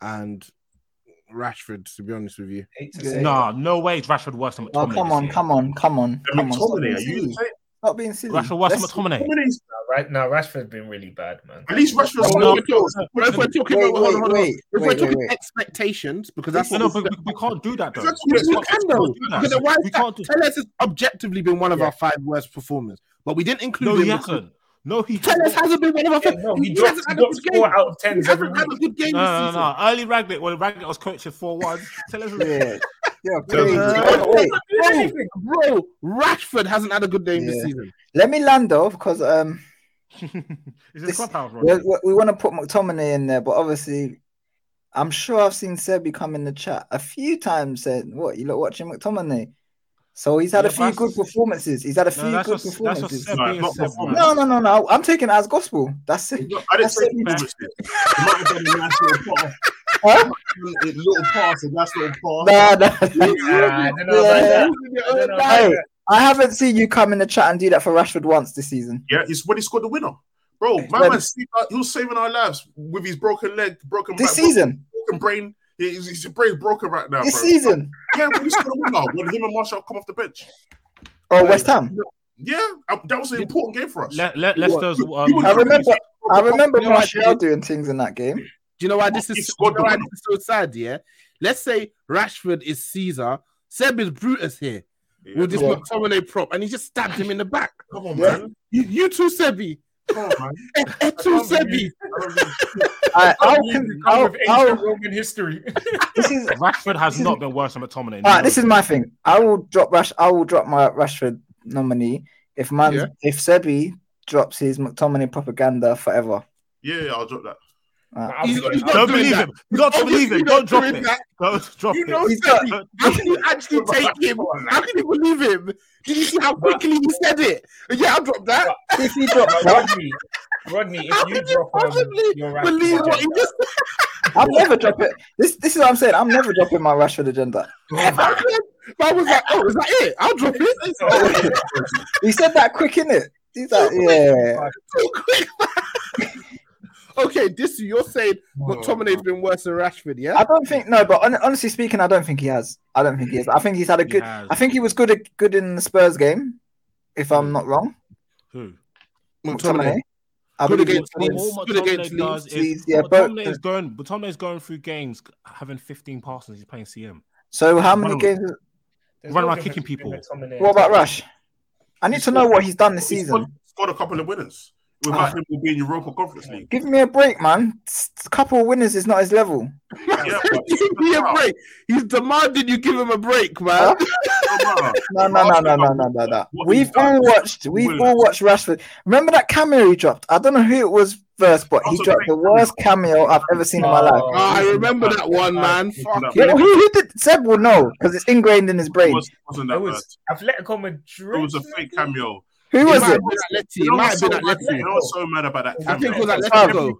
and Rashford. To be honest with you, Hate to Yeah. say it. Nah, no way is Rashford worse than Oh, come on, come on, come on, come mean, on. Stop being are you silly. being silly. Rashford worse than Let's- McTominay. McTominay's- Nah, right now, Rashford's been really bad, man. At least Rashford's But No, if we're talking- if we're talking Wait, about hold on, wait, hold on. wait, if we're talking wait, wait. expectations, because that's No, what no, we but we, we can't do that though. Exactly. Yes, we can though. do. Because why We can't do- Telles has objectively been one of Yeah. our five worst performers, but we didn't include No, him. he hasn't. No, he Telles hasn't been one of our Yeah, no, he, he drops, hasn't had a good game. four out of He tens every hasn't had a good game No, this no, no, season. no. Early Rangnick, when Rangnick was coaching 4 1, tell us. Yeah, yeah, Uh, crazy. Wait, wait, Bro, Rashford hasn't had a good game this season. let me land though, because um, Is This- this clubhouse, we, we, we want to put McTominay in there, but obviously, I'm sure I've seen Sebi come in the chat a few times saying, "What you look watching McTominay?" So he's had Yeah, a few good performances. He's had a few that's good what- performances. Seb No, being not Seb, performance. No, no, no, no. I'm taking it as gospel. That's it. I didn't That's say it. performances. It might have been a nice little pass. Huh? Little pass, a nice little pass. Nah, nah. Nah, I don't know about that. I don't know about Hey, that. I haven't seen you come in the chat and do that for Rashford once this season. Yeah, it's when he scored the winner. Bro, my When- man, he was saving our lives with his broken leg, broken This back, season, broken brain. His, his brain's broken right now, this bro. season, Yeah, when he scored the winner, when him and Martial come off the bench. or West Ham. Yeah, uh, that was an important game for us. Le- Le- Leicester's. Um, I remember, I remember You know what, Martial doing things in that game. Do you know why this is, you know why this is so sad? Yeah, let's say Rashford is Caesar, Seb is Brutus here Yeah, with this Yeah. McTominay prop, and he just stabbed him in the back. Come on, Yeah. man. You, you too, Sebi. Come on, man. Too, Sebi. I, I'll, You con- come I'll, with ancient I'll, Roman history. this is Rashford has not been worse than McTominay. all right. This is my thing. I will drop Rash. I will drop my Rashford nominee if man Yeah. if Sebi drops his McTominay propaganda forever. Yeah, yeah, I'll drop that. Uh, I'll He's- be honest. he's not Don't doing believe him. You don't believe him. Don't drop it. Don't drop You it. know, He's got- how can you actually take him? How can you believe him? Did you see how quickly he said it? Yeah, I'll drop that. if he drops But that, Rodney, Rodney, How if you can you drop um, possibly your believe what he just I'm never dropping. This this is what I'm saying. I'm never dropping my Rashford agenda. I was like, oh, is that it? I'll drop it. He said that quick in it. He's like, yeah. Quick. Okay, this you're saying McTominay's been worse than Rashford, yeah? I don't think no, but hon- honestly speaking, I don't think he has. I don't think he has. I think he's had a good. I think he was good good in the Spurs game, if I'm not wrong. Who? McTominay. I Good believe against he Leeds. was- good against does Leeds. Leeds, yeah, McTominay but- is going. McTominay is going through games having 15 passes. He's playing CM. So how many Run- games? There's Run around kicking people. What about Tottenham. Rush? I need to know what he's done this He season. scored, scored a couple of winners. Without uh, him, we'll be in Europa Conference League. Give me a break, man. A couple of winners is not his level. Yeah, give me a break. He's demanding you give him a break, man. No, no, no, no, no, no, no, no. We've all watched. We've all watched Rashford. Remember that cameo he dropped? I don't know who it was first, but he dropped the worst cameo I've ever seen in my life. Oh, I remember that one, man. Fuck Yeah, who, who did? Seb will know because it's ingrained in his It brain. was, wasn't It was bad. Atletico Madrid. It was a fake cameo. Who It was it? been Atleti. It might have so been mad? Atleti. You know so mad about that I think it was Um, Atletico.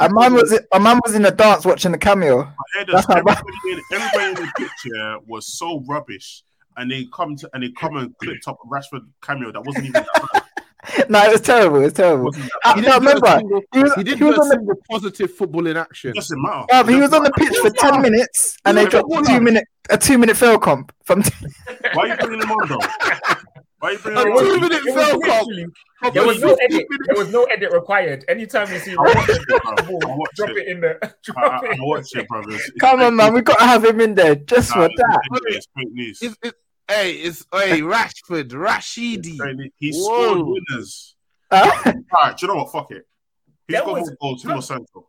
A man was a man was in the dance watching the cameo. I That's how bad- Everybody, in, everybody in the picture was so rubbish, and they come to and they come and clipped up Rashford cameo that wasn't even. That bad. no, it was terrible. It was terrible. Wasn't I He bad. can't didn't do a remember. single- He was, He he was on the positive football in action. Doesn't matter. yeah, he was on the pitch for ten minutes, and they He's a dropped a two minute a two minute fail comp from. Why are you bringing him on though? Why are you bringing A two minute It was fail cop. There was no edit. There was no edit required. Anytime you see I'll watch it, bro. I'll watch drop it. it in the. I, Drop I, it. I watch it, brothers. Come on, man, news. we gotta have him in there just Nah, for it's that. fake. It's fake news. It's, it's, hey, it's hey Rashford, Rashidi. It's fake. He Whoa. scored winners. Huh? All right, do you know what? Fuck it. Who's That got was- more goals? Him or Sancho?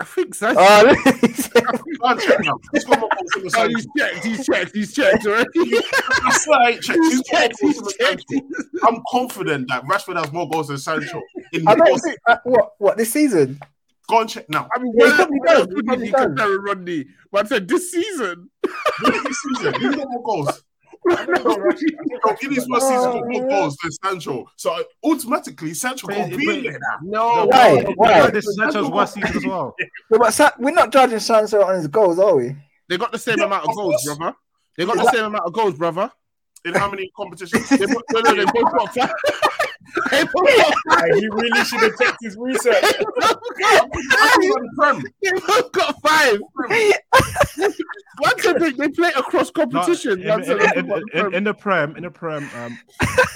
I think so. Oh, now. He's got more goals than the Oh, Sancho. he's checked. He's checked. He's checked already. I swear, I checked. He's checked, he's checked. I'm confident that Rashford has more goals than Sancho. In I don't think uh, what what this season. Go and check now. I mean, Yeah, he where, probably where does, else he would probably he does. compare Rodney? But I said this season. This season, he's got more goals. I think No, Rashford- I think No, Rashford in his got- first season, got more goals than Sancho. So automatically, Sancho But- can't be in there. No, Why? No, Why? This is Sancho's worst season as well. Yeah, but Sa- we're not judging Sancho on his goals, are we? they got the same Yeah, amount of of goals, brother. They got the same amount of goals, brother. In how many competitions? They, bo- no, no, they both got five. they both got Aye, he really should have checked his research. five. They both got five. One said they, they play across No, competition. in, in, in, in, in the prem, in the prem, um,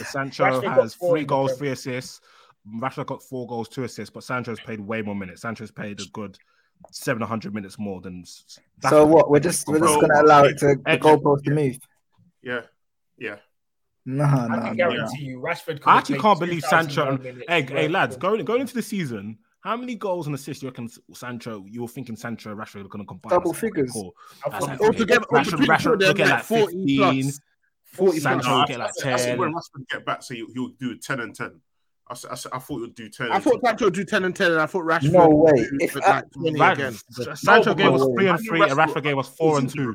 Sancho has three goals, three assists. Rashford got four goals, two assists, but Sancho's played way more minutes. Sancho's played a good seven hundred minutes more than. that's- So what? We're just we're just gonna allow it to the Ed- goalpost to move. Yeah, yeah. No, no, I can no. guarantee you, Rashford. could I actually can't believe Sancho. more And, minutes hey, hey, lads, going going into the season, how many goals and assists you reckon Sancho? You were thinking Sancho and Rashford are going to combine? Double That's okay, figures. cool. I That's. Altogether, Rashford, altogether, Rashford they're will get like like 40 fifteen. plus. 40 Sancho. No, will I, get I, like said- I said when ten. Rashford get back, so he, he would do 10 and 10. I, I, I thought he would do 10 I thought 10. Sancho would do 10 and 10, and I thought Rashford No way. would do If like 20 Right, again. Sancho No, gave us three and knew three, and Rashford- Rashford gave us four and two.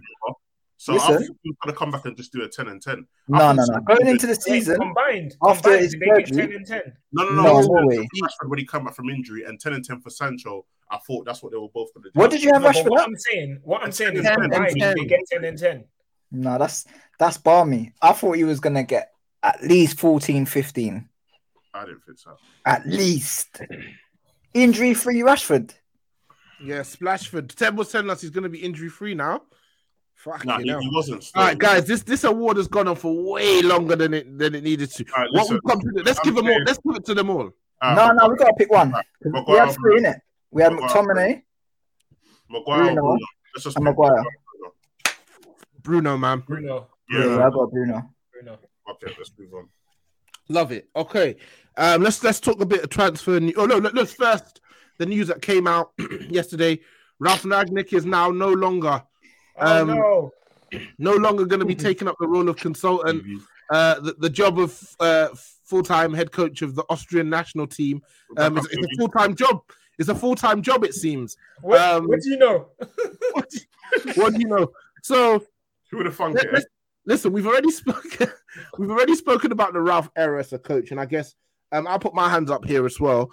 So I Listen. thought he was going to come back and just do a 10 and 10. No, no, no. Going into the season, combined. after combined, his did surgery- 10 and 10? No, no, No, no. no way. Rashford, when he came back from injury, and 10 and 10 for Sancho, I thought that's what they were both going to do. what did you have No, Rashford what at? I'm saying, what I'm saying is 10 and combined, 10. they get 10 and 10. No, that's that's balmy. I thought he was gonna get at least 14, 15. I didn't think so. At least. Injury free Rashford. Yeah, Splashford. Ted was telling us he's going to be injury free now. Fuck No, he, know. he wasn't. All right, guys, this this award has gone on for way longer than it than it needed to. All right, what listen. we've come to do, let's I'm give them all. Let's give it to them all. Uh, no, no, we gotta pick one. Maguire, We had three in it. We had Maguire, McTominay. Maguire, Bruno. Bruno. And Maguire. Bruno. Bruno, man, Bruno, Yeah, Yeah. I got Bruno. Bruno. Okay, let's move on. love it. Okay, um, let's let's talk a bit of transfer. New- oh no, let, us first the news that came out yesterday. Ralf Rangnick is now no longer Oh, Um, no. no longer going to be taking up the role of consultant. Uh, the, the job of uh, full time head coach of the Austrian national team. Um, it's, it's a full time job. It's a full time job. It seems. What, um, what do you know? what, do you, what do you know? So Who would have thunk let- it? listen, we've already spoken. we've already spoken about the Ralf era as a coach, and I guess um, I'll put my hands up here as well.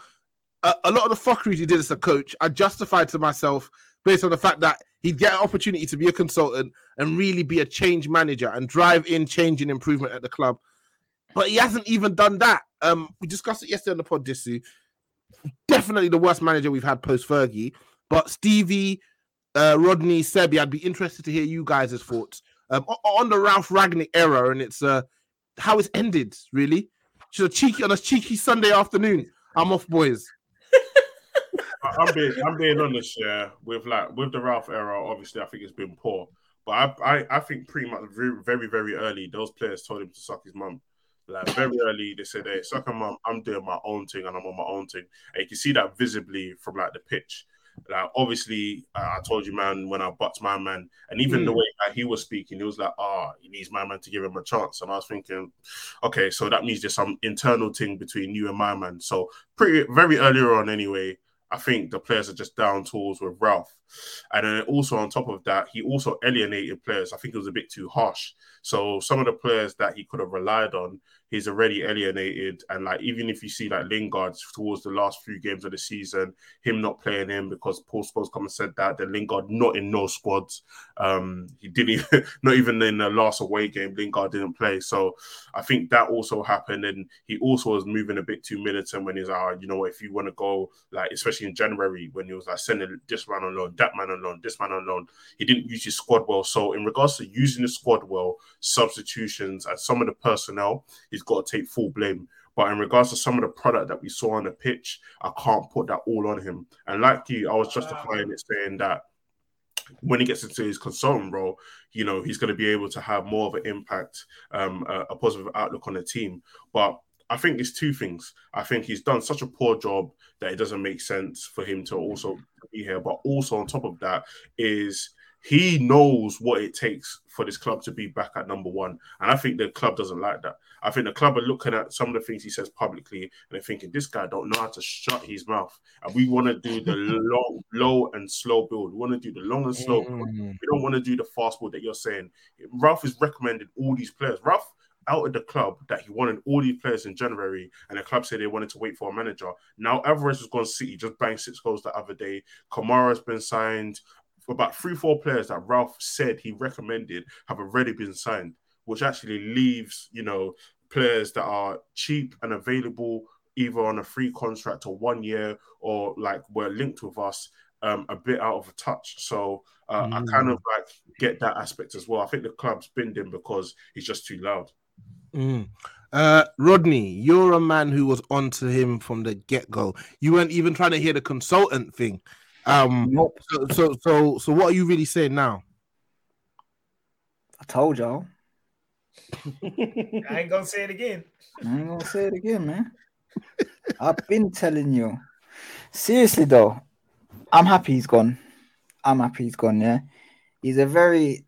A, a lot of the fuckeries he did as a coach, I justified to myself based on the fact that he'd get an opportunity to be a consultant and really be a change manager and drive in change and improvement at the club. But he hasn't even done that. Um, we discussed it yesterday on the pod, Disu. Definitely the worst manager we've had post Fergie. But Stevie, uh, Rodney, Sebi, I'd be interested to hear you guys' thoughts um, on the Ralf Rangnick era and it's uh, how it's ended. Really, just a cheeky on a cheeky Sunday afternoon. I'm off, boys. I'm being, I'm being honest, yeah. With like with the Ralf era, obviously, I think it's been poor. But I, I, I think pretty much very, very, very early, those players told him to suck his mum. Like very early, they said, "Hey, suck your mum. I'm doing my own thing, and I'm on my own thing." And you can see that visibly from like the pitch. Like obviously, uh, I told you, man, when I butts my man, and even the Mm. way that he was speaking, he was like, "Ah, he needs my man to give him a chance." And I was thinking, okay, so that means there's some internal thing between you and my man. So pretty very earlier on, anyway. I think the players are just down tools with Ralf. And then also on top of that, he also alienated players. I think it was a bit too harsh. So some of the players that he could have relied on, he's already alienated. And like even if you see like Lingard towards the last few games of the season, him not playing him because Paul Scholes come and said that, then Lingard not in no squads. Um, he didn't even not even in the last away game, Lingard didn't play. So I think that also happened. And he also was moving a bit too militant when he's like, oh, you know, if you want to go, like especially in January when he was like sending this man on loan, that man on loan, this man on loan, he didn't use his squad well. So in regards to using the squad well, substitutions and some of the personnel, he's got to take full blame. But in regards to some of the product that we saw on the pitch, I can't put that all on him. And like you, I was justifying it saying that when he gets into his consultant role, you know, he's going to be able to have more of an impact, um, a, a positive outlook on the team. But I think it's two things. I think he's done such a poor job that it doesn't make sense for him to also be here. But also on top of that is he knows what it takes for this club to be back at number one. And I think the club doesn't like that. I think the club are looking at some of the things he says publicly and they're thinking this guy don't know how to shut his mouth. And we want to do the low, low and slow build. We want to do the long and slow. build. Mm-hmm. We don't want to do the fast build that you're saying. Ralf has recommended all these players. Ralf out of the club that he wanted all these players in January, and the club said they wanted to wait for a manager. Now Alvarez has gone City, just banged six goals the other day. Kamara's been signed. About three, four players that Ralf said he recommended have already been signed, which actually leaves, you know, players that are cheap and available either on a free contract or one year or like were linked with us um, a bit out of touch. So uh, I kind of like get that aspect as well. I think the club's binned him because he's just too loud. Mm. Uh, Rodney, you're a man who was onto him from the get go. You weren't even trying to hear the consultant thing. Um, Nope. so, so, so, so, what are you really saying now? I told y'all. I ain't gonna say it again. I ain't gonna say it again, man. I've been telling you. Seriously though, I'm happy he's gone. I'm happy he's gone, yeah. He's a very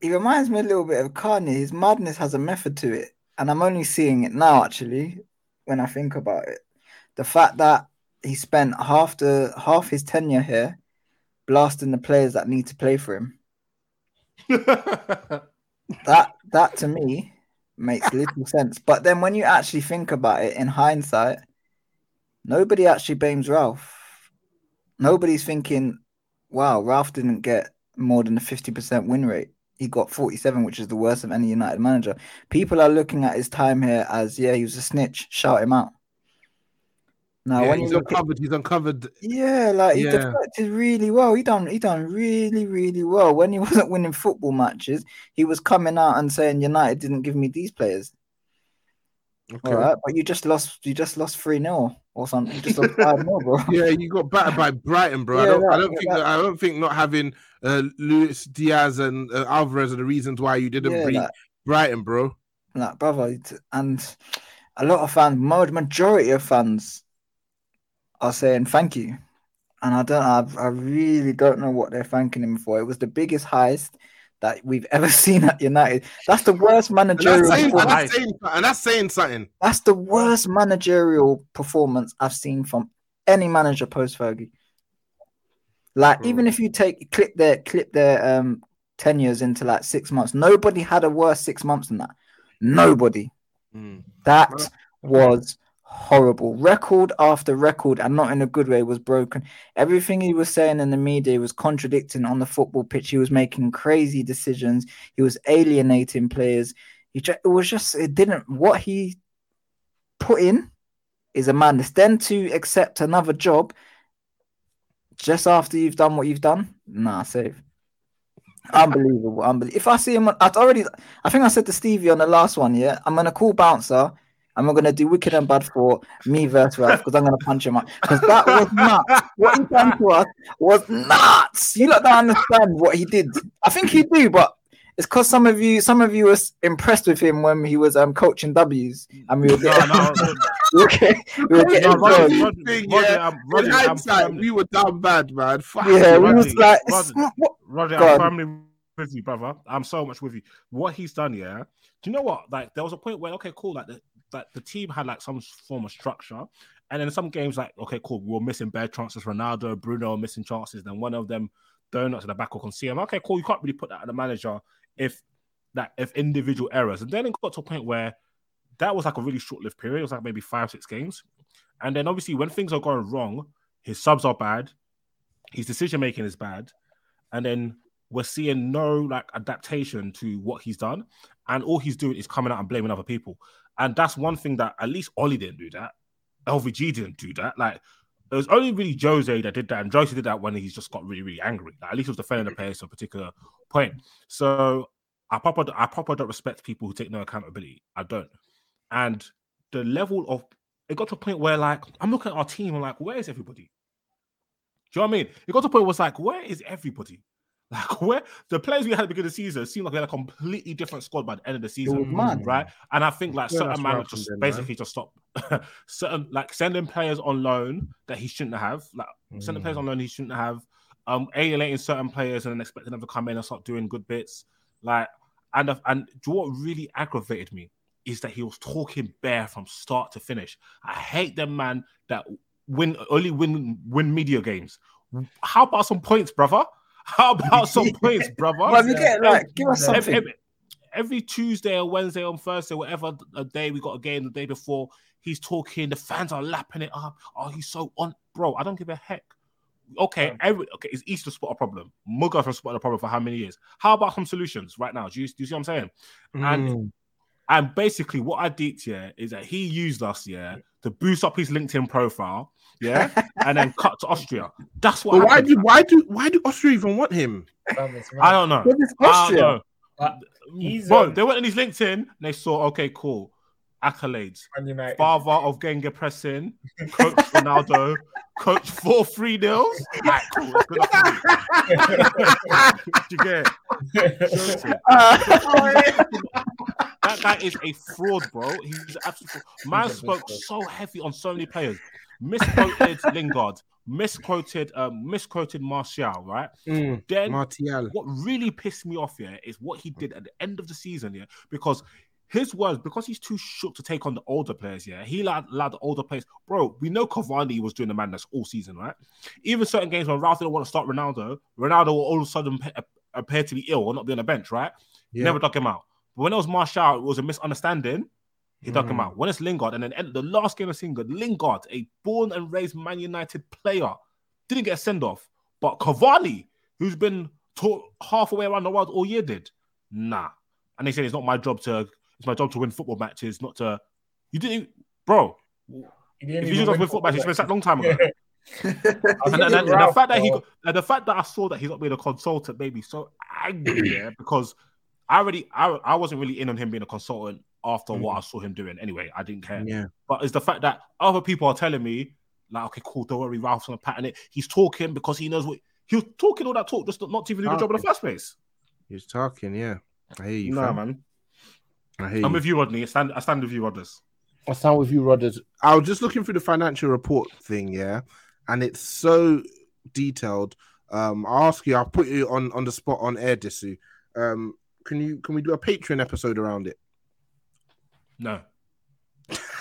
he reminds me a little bit of Kanye. His madness has a method to it. And I'm only seeing it now actually, when I think about it. The fact that he spent half the half his tenure here blasting the players that need to play for him. that that to me makes little sense. But then when you actually think about it in hindsight, nobody actually blames Ralf. Nobody's thinking, wow, Ralf didn't get more than a 50% win rate. He got 47, which is the worst of any United manager. People are looking at his time here as, yeah, he was a snitch, shout him out. Now, Yeah, when he's look at, uncovered. He's uncovered. yeah, like he Yeah. deflected really well. He done he done really, really well. When he wasn't winning football matches, he was coming out and saying United didn't give me these players. Okay. All right, but you just lost you just lost 3 0 or something. You just lost 5 0, bro. Yeah, you got battered by Brighton, bro. I don't. I don't yeah, think. that- That, I don't think not having uh, Luis Diaz and uh, Alvarez are the reasons why you didn't Yeah, beat like- Brighton, bro. like brother and a lot of fans majority of fans are saying thank you. And i don't I, I really don't know what they're thanking him for. It was the biggest heist that we've ever seen at united. That's the worst And managerial that's, saying, and, performance. that's saying, and that's saying something. that's the worst managerial performance i've seen from any manager post fergie. Like even if you take clip their clip their um tenures into like six months nobody had a worse six months than that. Nobody. That was horrible. Record after record, and not in a good way, was broken. Everything he was saying in the media was contradicting on the football pitch. He was making crazy decisions. He was alienating players. He ju- it was just it didn't what he put in is a madness. Then to accept another job just after you've done what you've done, nah, save. Unbelievable, unbelievable. If I see him, I'd already. I think I said to Stevie on the last one. Yeah, I'm gonna call bouncer, and we're gonna do wicked and bad for me versus Ralf because I'm gonna punch him up because that was nuts. What he done to us was nuts. You lot don't understand what he did. I think you do, but it's because some of you, some of you was impressed with him when he was um coaching W's, and we were getting, we were getting, we were getting No, Rodney, joy. Rodney, Thing, Rodney, yeah. I'm- In Rodney, hindsight, we were down bad, man. Fuck. Yeah, we was like, it's Rodney, Roger, Go I'm on. firmly with you, brother. I'm so much with you. What he's done, yeah. Do you know what? Like, there was a point where, okay, cool. Like, the, like the team had like some form of structure, And then some games like, okay, cool, we are missing bad chances. Ronaldo, Bruno missing chances. Then one of them donuts in the back or see him. Okay, cool. You can't really put that on the manager if that if individual errors. And then it got to a point where that was like a really short-lived period. It was like maybe five, six games. And then obviously when things are going wrong, his subs are bad, his decision making is bad, and then we're seeing no like adaptation to what he's done, and all he's doing is coming out and blaming other people. And that's one thing that at least Ole didn't do that. LVG didn't do that. Like it was only really Jose that did that, and Jose did that when he's just got really, really angry. Like, at least he was defending the players to a particular point. So I proper, I proper don't respect people who take no accountability. I don't. And the level of it got to a point where like I'm looking at our team, I'm like, where is everybody? Do you know what I mean? It got to a point where it's like, where is everybody? Like where the players we had at the beginning of the season seemed like they had a completely different squad by the end of the season, right? And I think like yeah, certain man just then, basically just stop certain like sending players on loan that he shouldn't have, like mm. sending players on loan he shouldn't have, um, alienating certain players and then expecting them to come in and start doing good bits, like and and what really aggravated me is that he was talking bare from start to finish. I hate them man that win only win win media games. How about some points, brother? How about some points, brother? Well, you get like give us something. Every, every, Tuesday or Wednesday or Thursday, whatever a day we got a game the day before, he's talking. The fans are lapping it up. Oh, he's so on, bro. I don't give a heck. Okay, every okay, is Easter spot a problem? Mugga has spotted a problem for how many years? How about some solutions right now? Do you, do you see what I'm saying? Mm. And and basically, what I deeped here is that he used us, yeah, to boost up his LinkedIn profile, yeah, and then cut to Austria. That's what. why do why do why do Austria even want him? I don't know. I don't know. Uh, Bro, um... they went on his LinkedIn and they saw, okay, cool, accolades, father of gegenpressing, coach Ronaldo, coach four three nils. Right, cool. you get? Uh, that guy is a fraud, bro. He's absolutely man spoke so heavy on so many players. Misquoted Lingard, misquoted, um, misquoted Martial, right? Mm, then Martial. What really pissed me off here is what he did at the end of the season, yeah, because his words, because he's too shook to take on the older players, yeah, he allowed, allowed the older players. Bro, we know Cavani was doing the madness all season, right? Even certain games when Ralf didn't want to start Ronaldo, Ronaldo will all of a sudden appear to be ill or not be on the bench, right? Yeah. Never dug him out. But when it was Martial, it was a misunderstanding. He dug mm. him out. When it's Lingard, and then the last game of Lingard, Lingard, a born and raised Man United player, didn't get a send off. But Cavani, who's been taught halfway around the world all year, did. Nah. And they said it's not my job to. It's my job to win football matches, not to. You didn't, bro. if you just win football matches, it's a long time ago. and, and, and, and the fact that he, got, the fact that I saw that he's not being a consultant made me so angry, yeah, because I already, I, I wasn't really in on him being a consultant after mm. what I saw him doing. Anyway, I didn't care. Yeah. But it's the fact that other people are telling me, like, okay, cool, don't worry, Ralf's gonna pattern it. He's talking because he knows what he was talking all that talk, just not to even do the job in the first place. He's talking, yeah. I hear you. Nah, man. I hear I'm with you, Rodney. I stand, I stand with you, Rodgers. I stand with you, Rodgers. I was just looking through the financial report thing, yeah, and it's so detailed. Um, I'll ask you, I'll put you on on the spot on air, Disu. Um, can you can we do a Patreon episode around it? No.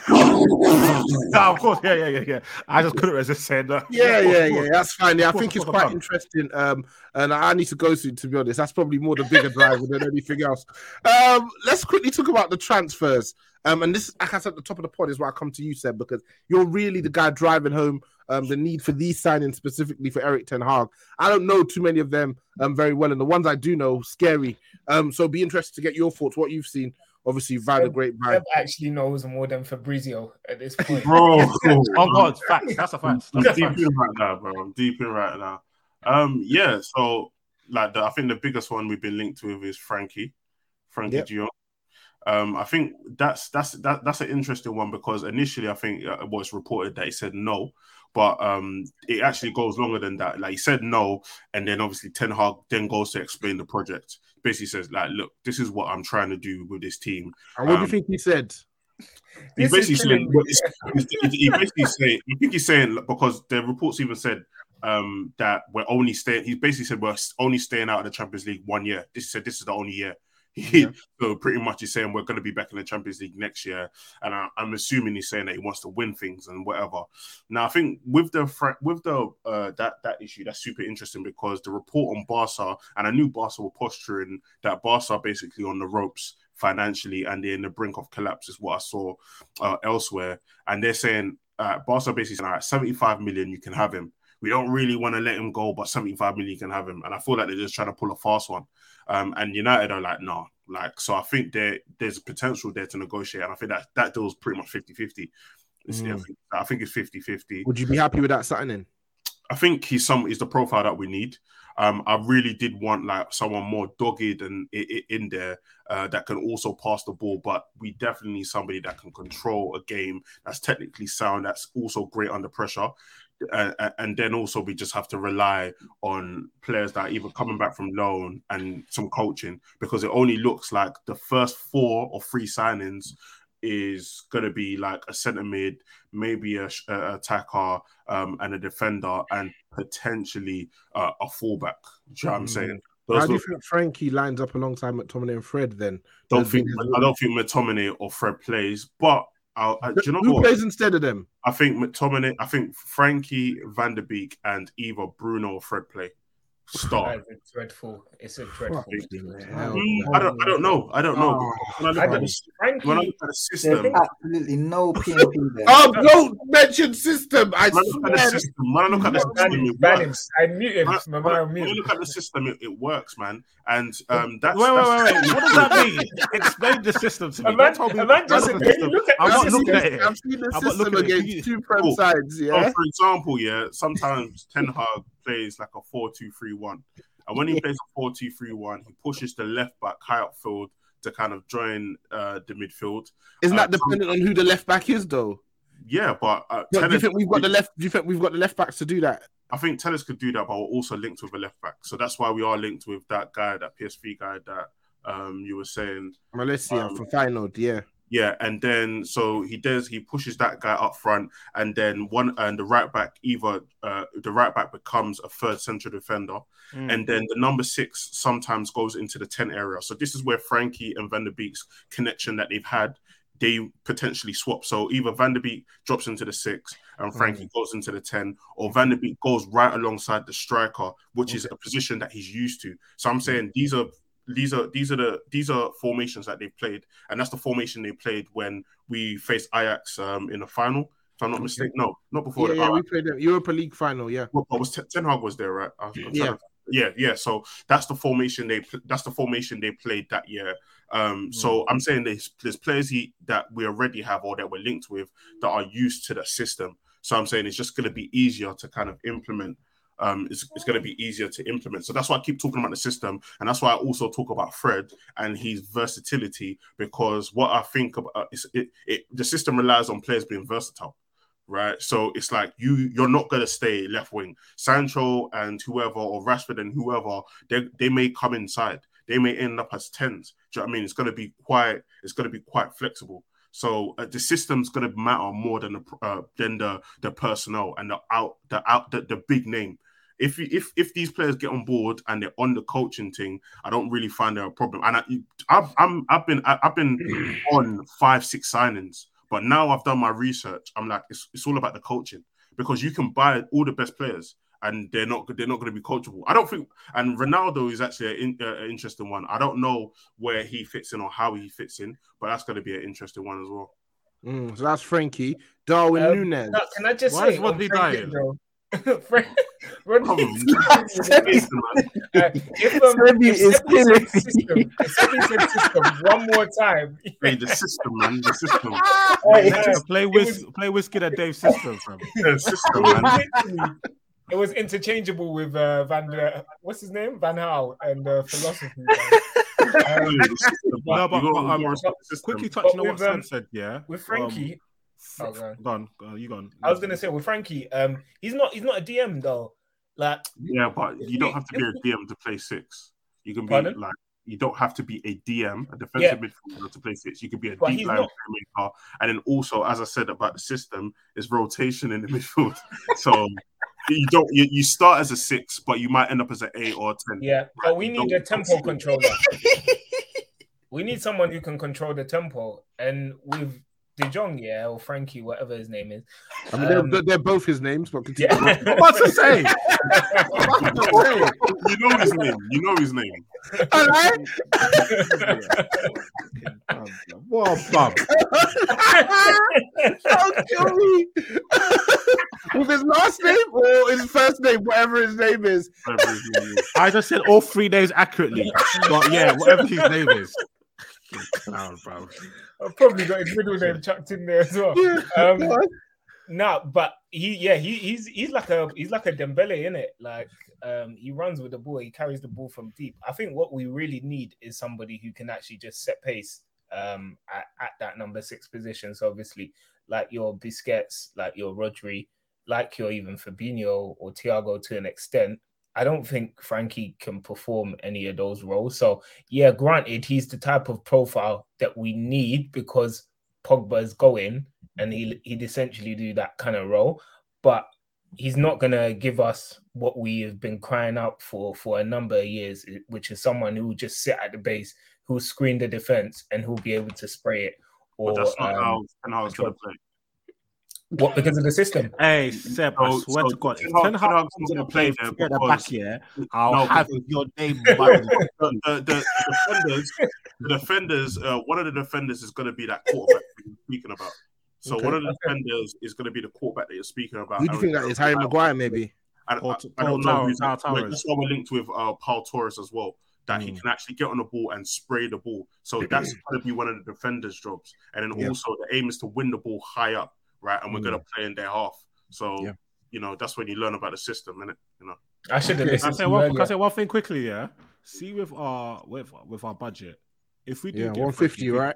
No, of course, yeah, yeah, yeah, yeah. I just couldn't resist saying that. Yeah, yeah, yeah. That's fine. Yeah, I think it's quite interesting. Um, and I need to go to to be honest. That's probably more the bigger driver than anything else. Um, let's quickly talk about the transfers. Um, and this, like I said at the top of the pod, is why I come to you, Seb, because you're really the guy driving home um, the need for these signings specifically for Eric Ten Hag. I don't know too many of them um, very well, and the ones I do know, scary. Um, so be interested to get your thoughts, what you've seen. Obviously, via the great Seb actually knows more than Fabrizio at this point. Bro, oh God, facts. That's a fact. I'm deep in right now, bro. I'm deep in right now. Um, yeah. So, like, the, I think the biggest one we've been linked with is Frenkie, Frenkie yep. Gio. Um, I think that's that's that, that's an interesting one because initially I think uh, it was reported that he said no, but um, it actually goes longer than that. Like he said no, and then obviously Ten Hag then goes to explain the project. Basically says like, look, this is what I'm trying to do with this team. And what um, do you um, think he said? He basically said, he basically saying, I think he's saying because the reports even said um, that we're only staying. He basically said we're only staying out of the Champions League one year. This said this is the only year He, So pretty much he's saying we're going to be back in the Champions League next year, and I, am assuming he's saying that he wants to win things and whatever. Now I think with the with the uh, that that issue that's super interesting because the report on Barca and I knew Barca were posturing that Barca basically on the ropes financially and they're in the brink of collapse is what I saw uh, elsewhere, and they're saying uh, Barca basically saying, all right, 75 million you can have him. We don't really want to let him go, but 75 million can have him, and I feel like they're just trying to pull a fast one. Um, and United are like, no, like, so I think there there's potential there to negotiate. And I think that that deal's pretty much 50 50. Mm. I, think, I think it's 50 50. Would you be happy with that signing? I think he's some is the profile that we need. Um, I really did want like someone more dogged and in there uh, that can also pass the ball, but we definitely need somebody that can control a game that's technically sound, that's also great under pressure uh, and then also we just have to rely on players that are either coming back from loan and some coaching because it only looks like the first four or three signings is going to be like a centre mid, maybe a, a attacker um, and a defender, and potentially uh, a fullback. Do you know what I'm saying? Mm. Those How do you think Frenkie lines up alongside McTominay and Fred? Then don't think I don't think McTominay or Fred plays, but I'll, uh, do you know Who what? plays instead of them? I think McTominay, I think Frenkie Van der Beek and either Bruno or Fred play. Start. It's dreadful. It's a dreadful. Mm, I don't. I don't know. I don't know. Oh, when, I look at the, when I look at the system, absolutely no PMP there. oh, don't mention system. I when I look at the system, when I look at the system, it works. I muted. When, when, when I look at the system, it, it works, man. And um, that's wait, that's, wait, wait, wait. What does that mean? Explain the system to me. A man, a man just said, you look at I'm not looking at it. I've seen the I'm system looking at it. against two prem sides. Yeah. for example, yeah, sometimes Ten Hag plays like a 4 2 3 1. And when he plays a 4 2 3 1, he pushes the left back high upfield to kind of join uh, the midfield. Isn't Uh, that dependent on who the left back is, though? Yeah, but uh, Do you think we've got the left? Do you think we've got the left backs to do that? I think Telles could do that, but we're also linked with a left back. So that's why we are linked with that guy, that PSV guy that um, you were saying. Malacia Um, for final, yeah. Yeah, and then so he does he pushes that guy up front, and then one and the right back either uh, the right back becomes a third central defender, Mm. and then the number six sometimes goes into the ten area. So this is where Frenkie and Van der Beek's connection that they've had. They potentially swap. So either Van der Beek drops into the six and Frenkie goes into the 10, or Van der Beek goes right alongside the striker, which is a position that he's used to. So I'm saying these are these are these are the these are formations that they've played, and that's the formation they played when we faced Ajax um, in the final. If I'm not mistaken, no, not before Yeah, the yeah, we played the Europa League final, yeah. well, I was Ten Hag was there, right? I Yeah. to- yeah, yeah. So that's the formation they that's the formation they played that year. Um, so I'm saying there's there's players he, that we already have or that we're linked with that are used to the system. So I'm saying it's just going to be easier to kind of implement. Um, it's, it's going to be easier to implement. So that's why I keep talking about the system, and that's why I also talk about Fred and his versatility because what I think about is it, it the system relies on players being versatile right? So it's like you you're not gonna stay left wing. Sancho and whoever or Rashford and whoever they they may come inside. They may end up as tens. Do you know what I mean? It's gonna be quite it's gonna be quite flexible. So uh, the system's gonna matter more than the uh, than the the personnel and the out the out the, the big name. If if if these players get on board and they're on the coaching thing, I don't really find there a problem. And I, I've I'm I've been I've been on five six signings, but now I've done my research. I'm like it's, it's all about the coaching because you can buy all the best players and they're not they're not going to be coachable. I don't think. And Ronaldo is actually an uh, an interesting one. I don't know where he fits in or how he fits in, but that's going to be an interesting one as well. Mm, so that's Frenkie. Darwin Um, Núñez. no, can I just Why say, is Rodney on Frenkie, dying? Frank, Rodney, Listen, man. uh, if um, Sebi is killing said system, if system one more time, Hey, the system, man, the system, Hey, Yeah, play whis- play whiskey that Dave system from. the system, it was man. it was interchangeable with uh, Van. Der, what's his name? Van Gaal and uh, philosophy. Um, No, but, You but, gotta- um, you gotta respect the system. quickly touching on what with, um, Sam said, yeah. with Frenkie, Um, Oh, go on. go on, go you gone. I was gonna say with Frenkie, um, he's not he's not a DM though. Like Yeah, but you don't have to be a DM to play six. You can be Pardon? like you don't have to be a DM, a Yeah. defensive midfielder to play six. You could be a But deep line not- playmaker, and then also, as I said about the system, is rotation in the midfield. So you don't you, you start as a six, but you might end up as an eight or a ten. yeah, but we need a tempo controller. we need someone who can control the tempo. And with De Jong, yeah, or Frenkie, whatever his name is. I mean, um, they're, they're both his names, but continue. Yeah. I'm about to say. You know his name. You know his name. All right. what a bum. How can we? With his last name or his first name, whatever his name is. Whatever his name is. I just said all three names accurately. But yeah, whatever his name is. Clown, bro. I've probably got his middle name chucked in there as well. Um, no, but he, yeah, he, he's he's like a he's like a Dembele in it. Like um, he runs with the ball, he carries the ball from deep. I think what we really need is somebody who can actually just set pace um, at, at that number six position. So obviously, like your Busquets, like your Rodri, like your even Fabinho or Thiago to an extent. I don't think Frenkie can perform any of those roles. So yeah, granted, he's the type of profile that we need because Pogba's going and he he'd essentially do that kind of role, but he's not gonna give us what we have been crying out for for a number of years, which is someone who will just sit at the base, who'll screen the defense, and who'll be able to spray it. Or But that's not um, how Ten Hag's going to play. What because of the system. Hey, Seb, I swear so to God, if Ten Hag- Ten Ten Hag Hag's comes gonna in and play play there the because- back here, I'll No, have because- your name. the- the, the, the defenders, the defenders, uh, one of the defenders is going to be that quarterback you're speaking about. So Okay. one of the defenders is going to be the quarterback that you're speaking about. Who do you think that is? Harry Maguire, maybe? I, I, Paul- I don't Paul know. Torres, who's Paul that. Torres. That's why we're linked with uh, Pau Torres as well. That he Mm. can actually get on the ball and spray the ball. So that's going to be one of the defenders' jobs. And then Yeah. also the aim is to win the ball high up, right? And we're going to play in their half. So Yeah. you know that's when you learn about the system, innit? You know. I should have Okay. Can I listened say one? Can I say one thing quickly? Yeah. See with our with with our budget, if we do Yeah, get 150, Frenkie, right?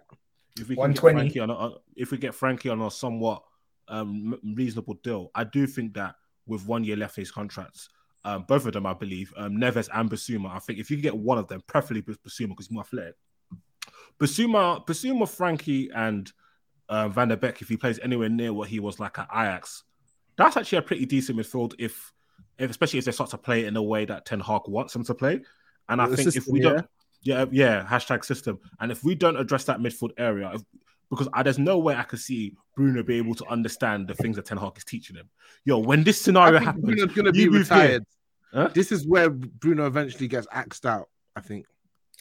If we can get 120. Frenkie on a, if we get Frenkie on a somewhat um, reasonable deal, I do think that with one year left in his contracts, um, both of them, I believe, um, Neves and Bissouma. I think if you can get one of them, preferably with Bissouma because he's more athletic. Bissouma, Bissouma, Frenkie, and uh, Van der Beek, if he plays anywhere near what he was like at Ajax, that's actually a pretty decent midfield. If, if especially if they start to play in a way that Ten Hag wants them to play, and I think if we yeah. don't, yeah, yeah, hashtag system, and if we don't address that midfield area, if, because I, there's no way I could see Bruno be able to understand the things that Ten Hag is teaching him. Yo, when this scenario happens, Bruno's going to be you move here. retired. Huh? This is where Bruno eventually gets axed out, I think.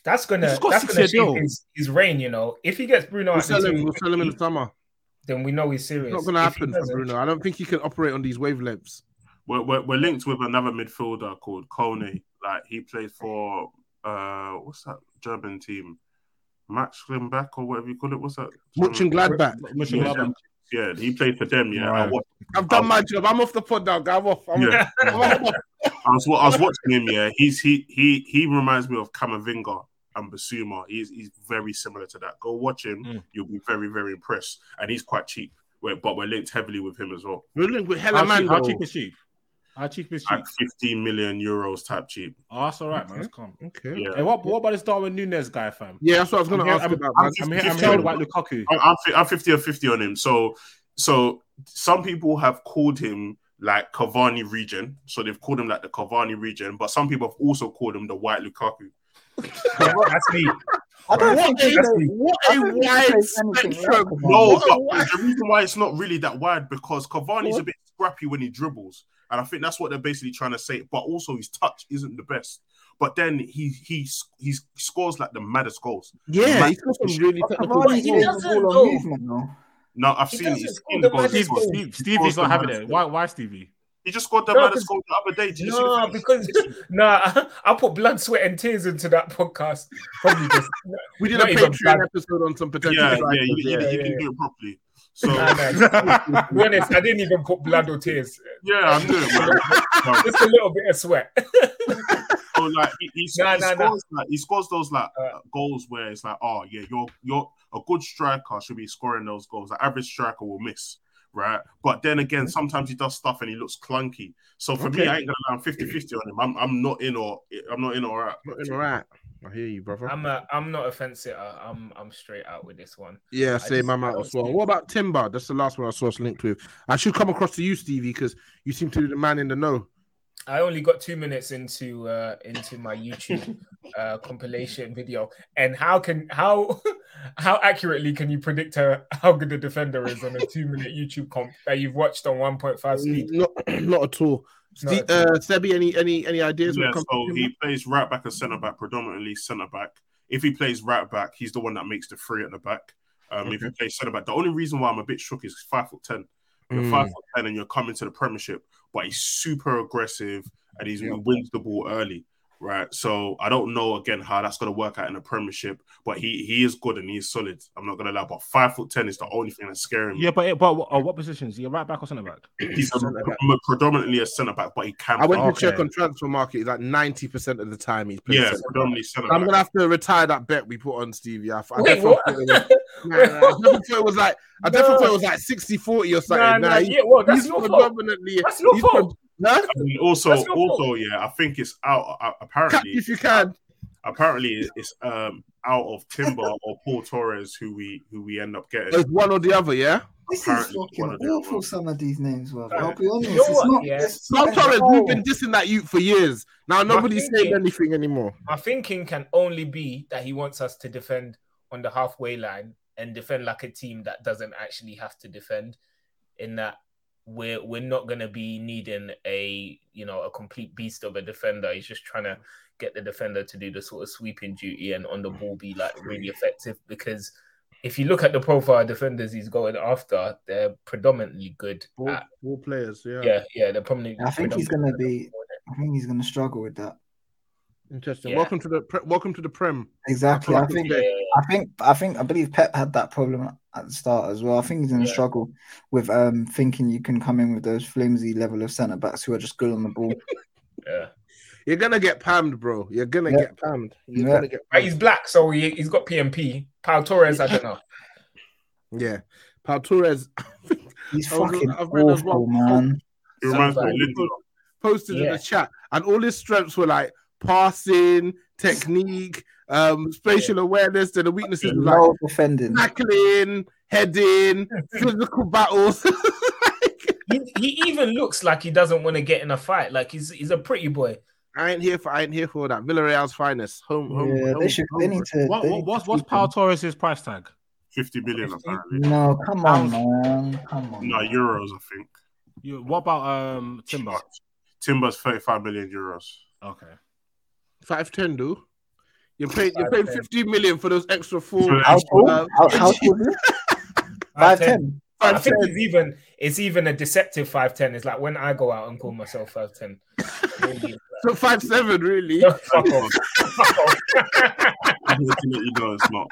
That's gonna He's that's gonna years shape his, his reign, you know. If he gets Bruno We'll out sell him, we'll sell him in the summer. then we know he's serious. It's not going to If happen for Bruno. I don't think he can operate on these wavelengths. We're, we're, we're linked with another midfielder called Kone. Like he played for uh what's that German team? Max Gladbach or whatever you call it. What's that? Mönchengladbach. Yeah, yeah, he played for them. Yeah, Right. I, wa- I've done my job. I'm off the pod now. I'm off. I'm Yeah. off. I was I was watching him. Yeah, he's he he he reminds me of Camavinga and Bissouma. He's he's very similar to that. Go watch him. Mm. You'll be very very impressed. And he's quite cheap. We're, but we're linked heavily with him as well. We're linked with hella How man. cheap, how cheap is cheap? How cheap is cheap? Like 15 million euros type cheap. Oh, that's all right, man. That's calm. Okay. Yeah. Hey, what, what about this Darwin Núñez guy, fam? Yeah, that's what I was going I'm to here, ask I'm, about. I'm, man. I'm here, I'm 50 here on with him. White Lukaku. I'm, I'm I'm 50 or 50 on him. So so some people have called him like Cavani regen. So they've called him like the Cavani regen, but some people have also called him the white Lukaku. That's me. I don't What think he a, plays- what I a don't think he wide spectrum. No, but the reason why it's not really that wide because Cavani's What? a bit scrappy when he dribbles, and I think that's what they're basically trying to say. But also his touch isn't the best. But then he he he scores like the maddest goals. Yeah, Man- he's got some really technical Cavani's he doesn't the know. on movement, though. No, I've He seen doesn't he's seen the the goals. maddest Steve. Steve, He Stevie's not the having it. Why, why Stevie? He just scored the No, maddest 'cause- goal the other day. Did you see No, because nah, I put blood, sweat, and tears into that podcast. Probably just We did Not a even Patreon bad. episode on some potential yeah, yeah, you, you- yeah, you can yeah. do it properly. So Nah, nah. to be honest, I didn't even put blood or tears. yeah, I'm doing it. man. Just a little bit of sweat. So like he, he, Nah, he nah, scores nah. like he scores those like Uh, goals where it's like, oh yeah, you're you're a good striker should be scoring those goals. The average striker will miss, right? But then again, sometimes he does stuff and he looks clunky. So for me, I ain't gonna lie, I'm 50-50 on him. I'm I'm not in or I'm not in or out. Not in right. I hear you, brother. I'm a, I'm not a fence sitter. I'm I'm straight out with this one. Yeah, same. just- I'm out as well. What about Timber? That's the last one I saw us linked with. I should come across to you, Stevie, because you seem to be the man in the know. I only got two minutes into uh, into my YouTube uh, compilation video, and how can how how accurately can you predict her, how good a defender is on a two minute YouTube comp that you've watched on one point five speed? Not, not at all. Not Steve, at all. uh, Sebi, any any any ideas? when Yeah, so he Timber? plays right back and centre back, predominantly centre back. If he plays right back, he's the one that makes the three at the back. Um, If he plays centre back, the only reason why I'm a bit shook is five foot ten. You're Mm. five foot ten and you're coming to the Premiership, but he's super aggressive and he's, he wins the ball early, right? So I don't know again how that's going to work out in the Premiership, but he he is good and he's solid. I'm not going to lie, but five foot ten is the only thing that's scaring me. Yeah, but but what, uh, what positions? You're right back or centre back? He's a, predominantly a centre back, but he can. I went play. to check on Transfermarkt. It's like ninety percent of the time he's playing. Yeah, centre predominantly back. centre I'm gonna have to retire that bet we put on Stevie. I, I Wait, definitely what? thought it was, Nah, nah, I definitely thought it was like I definitely No. thought it was like 60 40 or something. Nah, Nah, nah, he- yeah, well, that's he's your fault. predominantly That's your he's fault. Huh? I mean, also, That's your fault. also, yeah, I think it's out. Uh, Catch apparently, if you can. apparently, it's um out of Timber or Pau Torres who we who we end up getting. It's one or the other, yeah. This is Apparently, one fucking awful. ones. Some of these names were. I'll be honest. You know it's what, not. yeah? It's Paul not Torres, we've all. been dissing that youth for years. Now nobody's saying anything anymore. My thinking can only be that he wants us to defend on the halfway line and defend like a team that doesn't actually have to defend. In that we're we're not gonna be needing a you know a complete beast of a defender. He's just trying to get the defender to do the sort of sweeping duty and on the mm. ball be like really effective. Because if you look at the profile of defenders he's going after, they're predominantly good. Ball, At, ball players, yeah. yeah, yeah, they're probably. I think he's gonna be. I think he's gonna struggle with that. Interesting. Yeah. Welcome to the pre- welcome to the Prem. Exactly. I think. Yeah, yeah, I think. I think. I believe Pep had that problem at the start as well. I think he's gonna Yeah. struggle with um thinking you can come in with those flimsy level of centre backs who are just good on the ball. yeah. You're gonna get pammed, bro. You're gonna Yeah. get pammed. You're Yeah. gonna get But he's black, so he, he's got PMP. Pau Torres, I don't know. Yeah. Pau Torres He's fucking I've as awful, well. man. It reminds me of Somebody- Lindelof. posted in the chat, and all his strengths were like passing, technique, um, spatial awareness, and the weaknesses were like No defending. tackling, heading, physical battles. He, he even looks like he doesn't want to get in a fight. Like he's he's a pretty boy. I ain't here for I ain't here for that. Villarreal's finest. Home, home, Yeah, home, they should. They need to. What, they what need what's what's Paul him. Torres' price tag? 50 million apparently. No, come on, man. Come on. No, euros, I think. You, what about um Timber? Timber's 35 million euros. Okay. Five ten, do. You paid you paid 5'10". fifty million for those extra four. How tall? Uh, How, how tall is it? Five ten. I think it's even it's even a deceptive five ten. It's like when I go out and call myself five ten. So five seven, really. Fuck off. Fuck off. Unfortunately, no, it's not.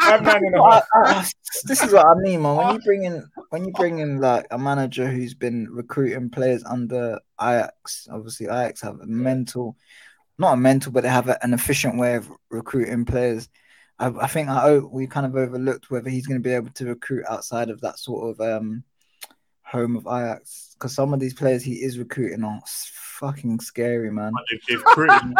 Five nine and a I- half. I- this is what I mean, man. When you bring in when you bring in like a manager who's been recruiting players under Ajax, obviously Ajax have a mental, not a mental, but they have a, an efficient way of recruiting players. I, I think I o- we kind of overlooked whether he's going to be able to recruit outside of that sort of um home of Ajax because some of these players he is recruiting are fucking scary, man. They've, they've created,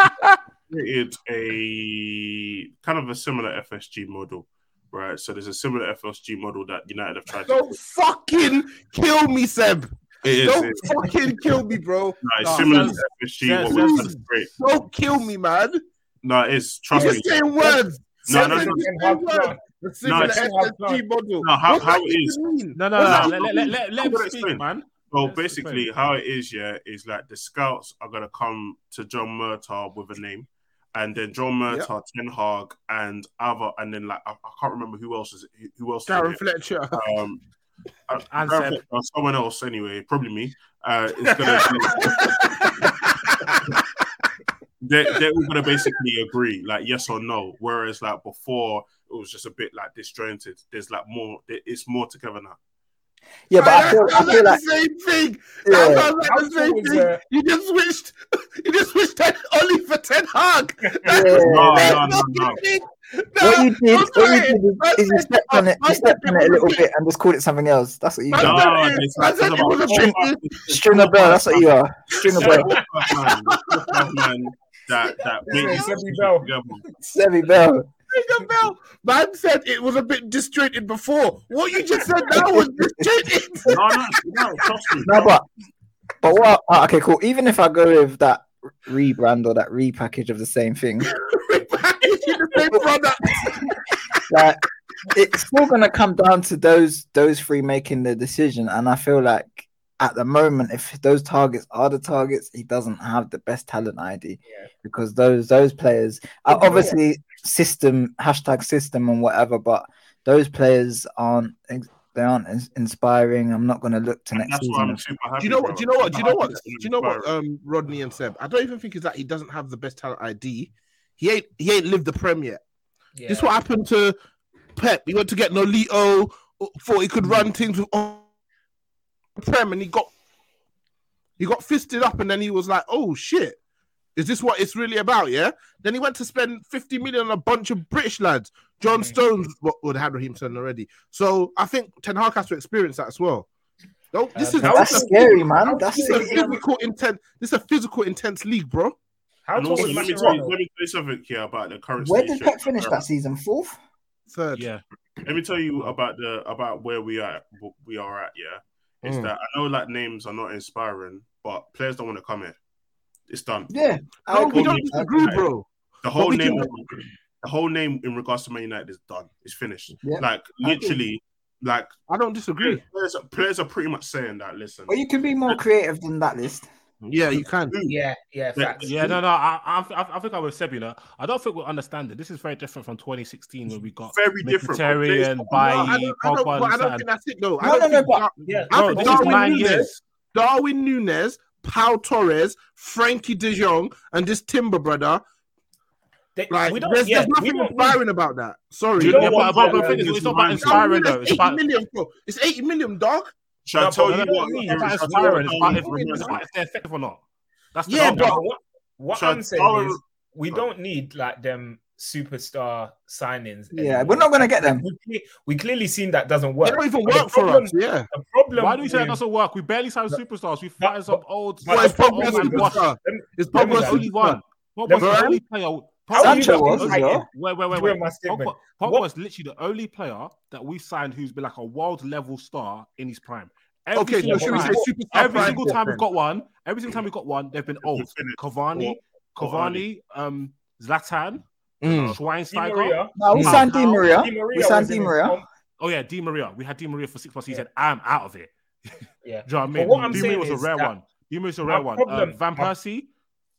created a kind of a similar FSG model, right? So there's a similar FSG model that United have tried to. Don't fucking kill me, Seb. It is. Don't it is. fucking kill me, bro. No, it's similar to FSG. Seb- what we're trying to create. Don't kill me, man. No, it is. Trust You're me. just saying words. No, no, You're no. just And saying words. The similar it's- FSG model. No, how- how it is? mean? No, no, no. Let, let, let, let, let him speak, explain. man. So Let's basically, explain. how it is, yeah, is like the scouts are gonna come to John Murtough with a name, and then John Murtough, Ten Hag, and other, and then like I, I can't remember who else is who else. is Darren. Fletcher. Um, And Seb. Or someone else anyway, probably me. Uh, is gonna they're, they're all gonna basically agree, like yes or no. Whereas like before, it was just a bit like disjointed. There's like more. It's more together now. Yeah, but I feel, That I sounds feel like like the same thing. Yeah. That sounds like the same thing. uh, You just switched. You just switched ten, only for Ten Hag. Yeah, No, that- no, no, no. what you did, what you did is, is you stepped on it, you stepped on it a little bit and just called it something else. That's what you did. said No, it- it's I like said it was a String, bit- stringer bell. That's what you are. Stringer bell. man, man that that Yeah, Sebby Bell. together. Bell. Ring a bell. Man said it was a bit disjointed before. What you just said now was disjointed. No, no, no, trust me. No, but But what? ah, Okay, cool. Even if I go with that rebrand or that repackage of the same thing, the same product. like it's still gonna come down to those those three making the decision. And I feel like at the moment, if those targets are the targets, he doesn't have the best talent ID because those those players are But you know what? obviously system hashtag system and whatever, but those players aren't they aren't ins- inspiring. I'm not gonna look to next That's why season. I'm super happy. Do you know what? Do you know what? Do you know what? Do you know what? Um, Rodney and Seb. I don't even think it's that he doesn't have the best talent ID. He ain't. He ain't lived the prem yet. This is what happened to Pep. He went to get Nolito, thought he could run things with oh, prem, and he got he got fisted up, and then he was like, "Oh shit." Is this what it's really about? Yeah. Then he went to spend 50 million on a bunch of British lads. John Stones well, would have Raheem Sterling already. So I think Ten Hag has to experience that as well. No, this is That's this is- scary, man. That's this is a physical intense. This is a physical intense league, bro. How And tall also, is let me, Mascherano? tell you, let me tell you something here about the current. Where did Pep finish that season? Fourth. Third. Yeah. Let me tell you about the about where we are we are at. Yeah, is Mm. that I know like names are not inspiring, but players don't want to come here. It's done. Yeah, I No, we don't disagree, bro. The whole name, can- the whole name in regards to Man United is done. It's finished. Yeah. Like I literally, like I don't disagree. players, players are pretty much saying that. Listen, Well, you can be more creative than that list. Yeah, you can. Mm. Yeah, yeah, facts. Yeah, no, no. I, I, I- I think I was Seb. You I don't think we understand it. This is very different from 2016 when we got very different. Mkhitaryan, No, I don't, I don't, Pogba, but I don't think that's it, though. I No, don't no, no, but- Dar- Yeah, I Bro, think this is Darwin nine Núñez, years. Darwin Núñez, Pau Torres, Frenkie De Jong, and this Timber brother. They- Like, we don't, there's, yeah, there's we nothing don't need- inspiring about that. Sorry. You know Yeah, what, but, but, yeah, the thing is, it's not about inspiring though. Darwin It's Núñez, about 80 million, bro. It's 80 million, dog. Should I No, tell you we don't what? need- it's about shall I tell you what It's Darwin about, Núñez it's about if they're effective or not. That's the Yeah, argument. But what, what I I'm saying is we don't need like them superstar signings. Yeah, anymore. we're not gonna get them. We, we clearly seen that doesn't work. They work. don't even But the work for problem- us. Yeah. The problem. Why do we say that doesn't work? We barely sign superstars. We But- find some old. but Well, it's the probably a problem superstar. It's let probably a only superstar. one. Pogba's the only player. How Pogba's are you Sancho was as excited? well. Wait, wait, wait, wait. my statement. Pogba, Pogba What- was literally the only player that we signed who's been like a world level star in his prime. Every Okay, single should we time, say superstar every single time we've got one, every single time we've got one, they've been old. finished. Cavani, Or- or Cavani, um, Zlatan, Mm. Schweinsteiger. Maria. No, we Mm. signed Di Maria. Di We signed Di Maria. Oh yeah, Di Maria. We had Di Maria for six months. He Yeah. said, "I'm out of it." Yeah. Do you know what I But mean? what I'm Di Maria was a rare one. Di Maria was a rare one. problem- uh, Van Persie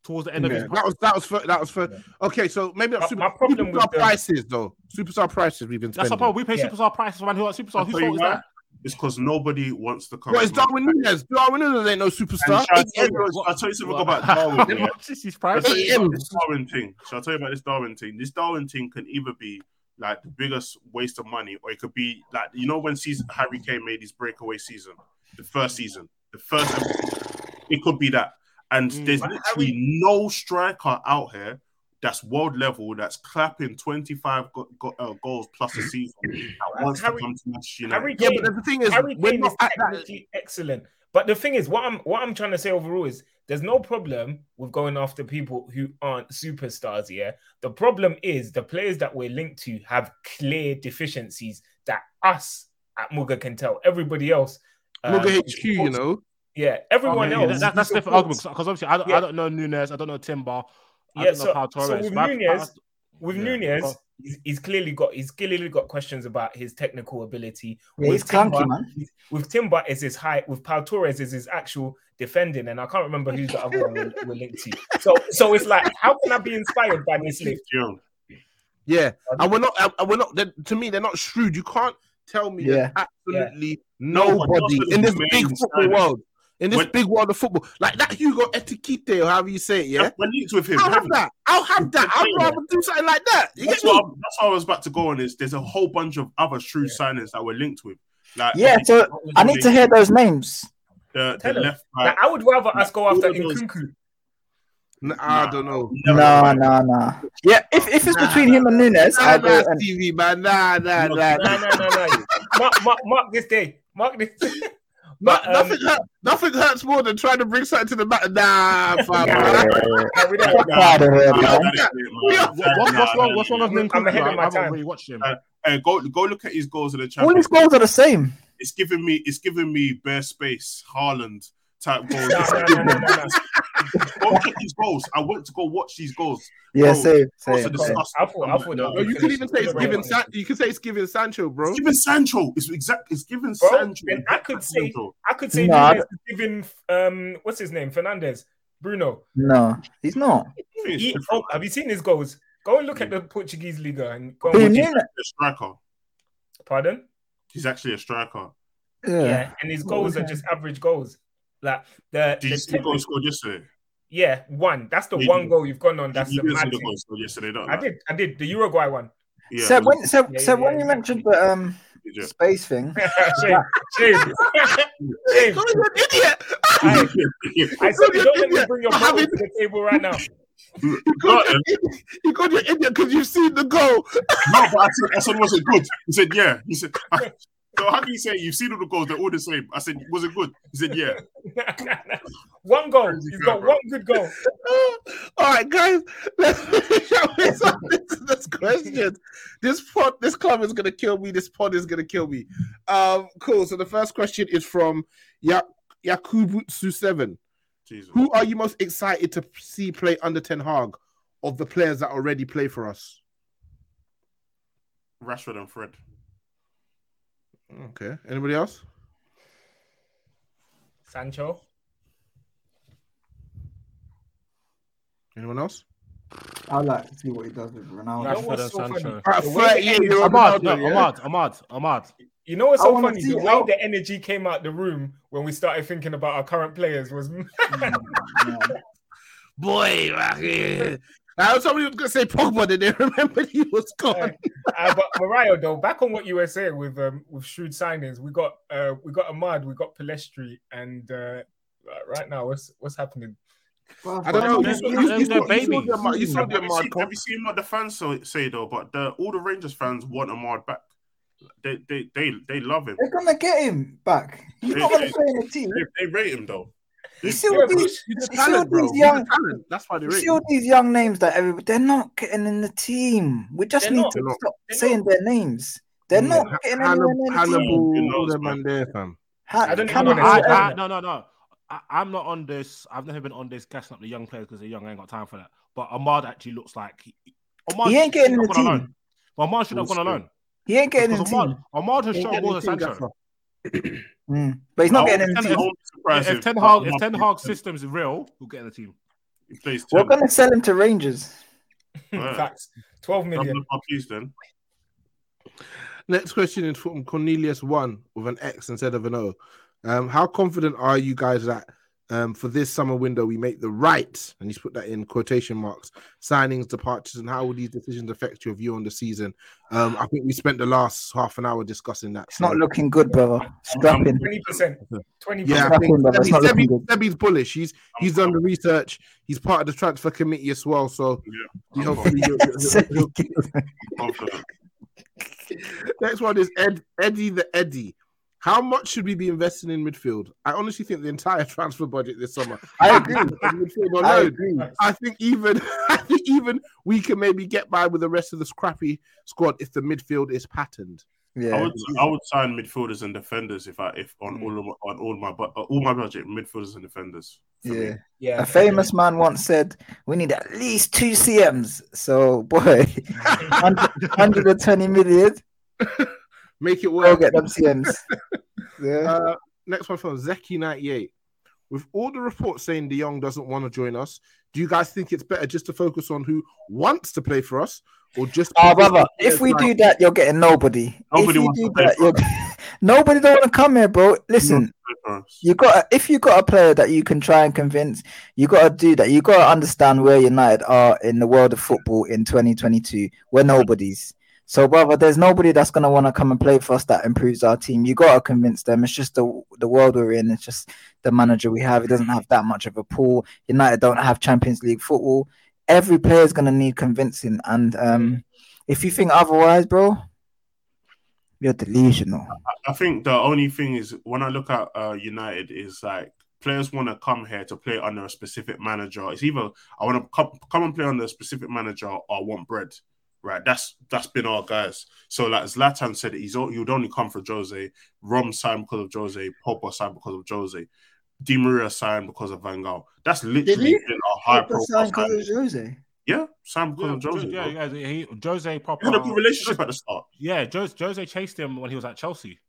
towards the end of his that was that was for, that was for okay. So maybe not My- super, my problem superstar with the- prices though. Superstar prices we've been That's spending. the problem. We pay Yeah. superstar prices for man who are superstars. I'll Whose tell you fault is that? It's because nobody wants to come. What is Darwin Núñez? Darwin Núñez ain't no superstar. shall I Eight tell you, Euros. I'll tell you something about Darwin. yeah? This is I'll prime. tell you about this Darwin thing. Shall I tell you about this Darwin thing? This Darwin thing can either be like the biggest waste of money, or it could be like you know when season Harry Kane made his breakaway season, the first season, the first. ever- It could be that, and Mm. there's But literally no striker out here that's world level that's clapping 25 go- go- uh, goals plus a season that wants Harry- to come to Manchester Harry United. Yeah, but the thing is, Harry we're Kane not is at that. excellent. But the thing is, what I'm what I'm trying to say overall is there's no problem with going after people who aren't superstars. Yeah, the problem is the players that we're linked to have clear deficiencies that us at Muga can tell. Everybody else, um, Muga HQ, you know. yeah, everyone Okay, yeah, else. that- that's who different argument because obviously I don't, Yeah. I don't know Núñez, I don't know Timber, I Yeah, don't know so, Pau so with but I- Núñez, with Yeah. Núñez, he's, he's clearly got he's clearly got questions about his technical ability. Yeah, he's with Timber, clunky, man. with Timber is his height, with Pau Torres is his actual defending, and I can't remember who's the other one we're, we're linked to. So, so it's like, how can I be inspired by this list? Yeah, and we're not. And we're not. To me, they're not shrewd. You can't tell me Yeah. there's absolutely No, but nobody in this big football world. In this When- big world of football, like that Hugo Ekitike, or however you say it, yeah. We're linked with him. I'll have that. I'll have that. I'd Yeah. rather do something like that. You That's get what, I'm- that's what I was about to go on. Is there's a whole bunch of other shrewd signings that we're linked with. Like Yeah, so I need to hear those names. the, the Tell him. left Like. I would rather us go after All Nkunku. Nah, I don't know. No, no, no. Yeah, if, if it's between him and Núñez, Nah, I go nah, and TV man. Nah, nah, nah. nah, nah, no, no. Mark, mark, mark this day. Mark this. No- But, um, nothing, hurt, nothing hurts more than trying to bring something to the matter. Nah, fam. Yeah, we don't- Fuck out of here, Nah, man. that is it, man. What, what, what's wrong? What's wrong with I'm- I'm ahead of my haven't time. really watched him. Uh, Hey, go go look at his goals in the all his goals are the same. It's giving me it's giving me bare space. Haaland type goals. No, no, no, no, no, no. Go check these goals. I went to go watch these goals. Yeah, Bro, same, same, same. I thought, I thought No, you can even say it's given. San- you can say it's given Sancho, bro. It's given Sancho. It's exact. It's given Bro, Sancho. then I could say, Sancho. I could say, No, I giving um, what's his name, Fernandes, Bruno. No, he's not. He, oh, have you seen his goals? Go and look at the Portuguese Liga and go. Who, And watch Núñez? it. a striker. Pardon? He's actually a striker. Yeah. Yeah, and his goals are just average goals. Like the, Did you see the goal he scored yesterday? Yeah, one. That's the You one didn't- goal you've gone on. That's you the didn't the goal yesterday, don't I you? did, I did the Uruguay one. Yeah. so when so, Yeah, so yeah, when yeah. you mentioned the um Did you? space thing, shame, shame, shame. idiot. I, I said you don't let me bring your bottle to the table right now. You called you, you called you idiot because you've seen the goal. No, but I said, I said, was it good? He said, yeah. He said, so how can you say you've seen all the goals? They're all the same. I said, was it good? He said, yeah. one goal. Crazy He's guy, got bro. one good goal. All right, guys, let's finish up with some listeners' questions. This pod, this club is gonna kill me. This pod is gonna kill me. Um, cool. So the first question is from ya- Yakubutsu Seven. Jesus. Who are you most excited to see play under Ten Hag of the players that already play for us? Rashford and Fred. Okay. Anybody else? Sancho. Anyone else? I'd like to see what he does with Ronaldo. You know what's so funny? All right, The way the 38 year energy- Amad, no, Amad, Amad, Amad. You know what's so funny? The way how- the energy came out the room when we started thinking about our current players was Boy, I was somebody was gonna say Pogba, then they remembered he was gone. uh, but Mariah, though, back on what you were saying with um with shrewd signings, we got uh we got Amad, we got Pellistri, and uh right now what's what's happening? I don't know. You, saw- you, you, saw- you saw the Amad- you saw the Have you, Amad seen, have you seen what the fans so, say though? But the, all the Rangers fans want Amad back. They they they, they love him. They're gonna get him back. He's not gonna play in the team. They, they rate him though. You see all these, you see all talent, these young. That's why they're see all these young names that everybody, they're not getting in the team. We just They're need not. to They're not. stop saying their names. They're mm, not getting anywhere Hannibal, near the team. Hannibal, Who all them man? man there, fam. Ha- I don't Cam- even I, I, no, no, no. I, I'm not on this. I've never been on this gassing up the young players because they're young. I ain't got time for that. But Amad actually looks like he, Amad He ain't getting in should the team. alone. But Amad should have gone alone. He ain't getting in the team. Amad, Amad has shown getting more than the team, Sancho. Mm. But he's not I getting in the team. I won't be surprised If Ten Hag, Amad if Ten plays- Hag system is real, he'll get in the team. he We're gonna sell him to Rangers. Alright. Facts. Twelve Double million. up our piece then. Next question is from Cornelius One with an X instead of an O. Um, how confident are you guys that um, for this summer window we make the right, and he's put that in quotation marks, signings, departures, and how will these decisions affect your view on the season? Um, I think we spent the last half an hour discussing that. It's not looking good, brother. Strap in. Twenty percent. Twenty Yeah, I percent. think Strap in, brother. It's not looking good. Sebi's bullish. He's he's done the research. He's part of the transfer committee as well. So Yeah. he hopefully he'll- he'll- he'll- Next one is Ed Eddie the Eddie. How much should we be investing in midfield? I honestly think the entire transfer budget this summer. I agree. In midfield I agree. I think even I think even we can maybe get by with the rest of the scrappy squad if the midfield is patterned. Yeah, I would I would sign midfielders and defenders if I if on all of my, on all my bu- uh, all my budget midfielders and defenders. for me. Yeah. Yeah. A famous man once said, "We need at least two CMs." So, boy, 100 120 million. Make it Go work. get them CMs. Yeah. Uh, next one from Zeki98. With all the reports saying De Jong doesn't want to join us, do you guys think it's better just to focus on who wants to play for us or just. Ah, brother, if we do that, you're getting nobody. Nobody if you wants do to play that, for you're... nobody don't want to come here, bro. Listen, you got if you got a player that you can try and convince, you got to do that. You got to understand where United are in the world of football in 2022. We're nobodies. So, brother, there's nobody that's gonna want to come and play for us that improves our team. You got to convince them. It's just the the world we're in. It's just the manager we have. He doesn't have that much of a pool. United don't have Champions League football. Every player is gonna need convincing, and um, if you think otherwise, bro, you're delusional. I think the only thing is when I look at uh, United is like players want to come here to play under a specific manager. It's either I want to come, come and play under a specific manager or I want bread. Right, that's that's been our guys. So like Zlatan said, he's o- he would only come for Jose. Rom signed because of Jose. Pogba signed because of Jose. Di Maria signed because of Van Gaal. That's Did literally he? been a high profile sign because of Jose. Yeah, signed because Yeah, of Jose. yeah, yeah, he, Jose proper. They had a good relationship at the start. Yeah, Jose, Jose chased him when he was at Chelsea.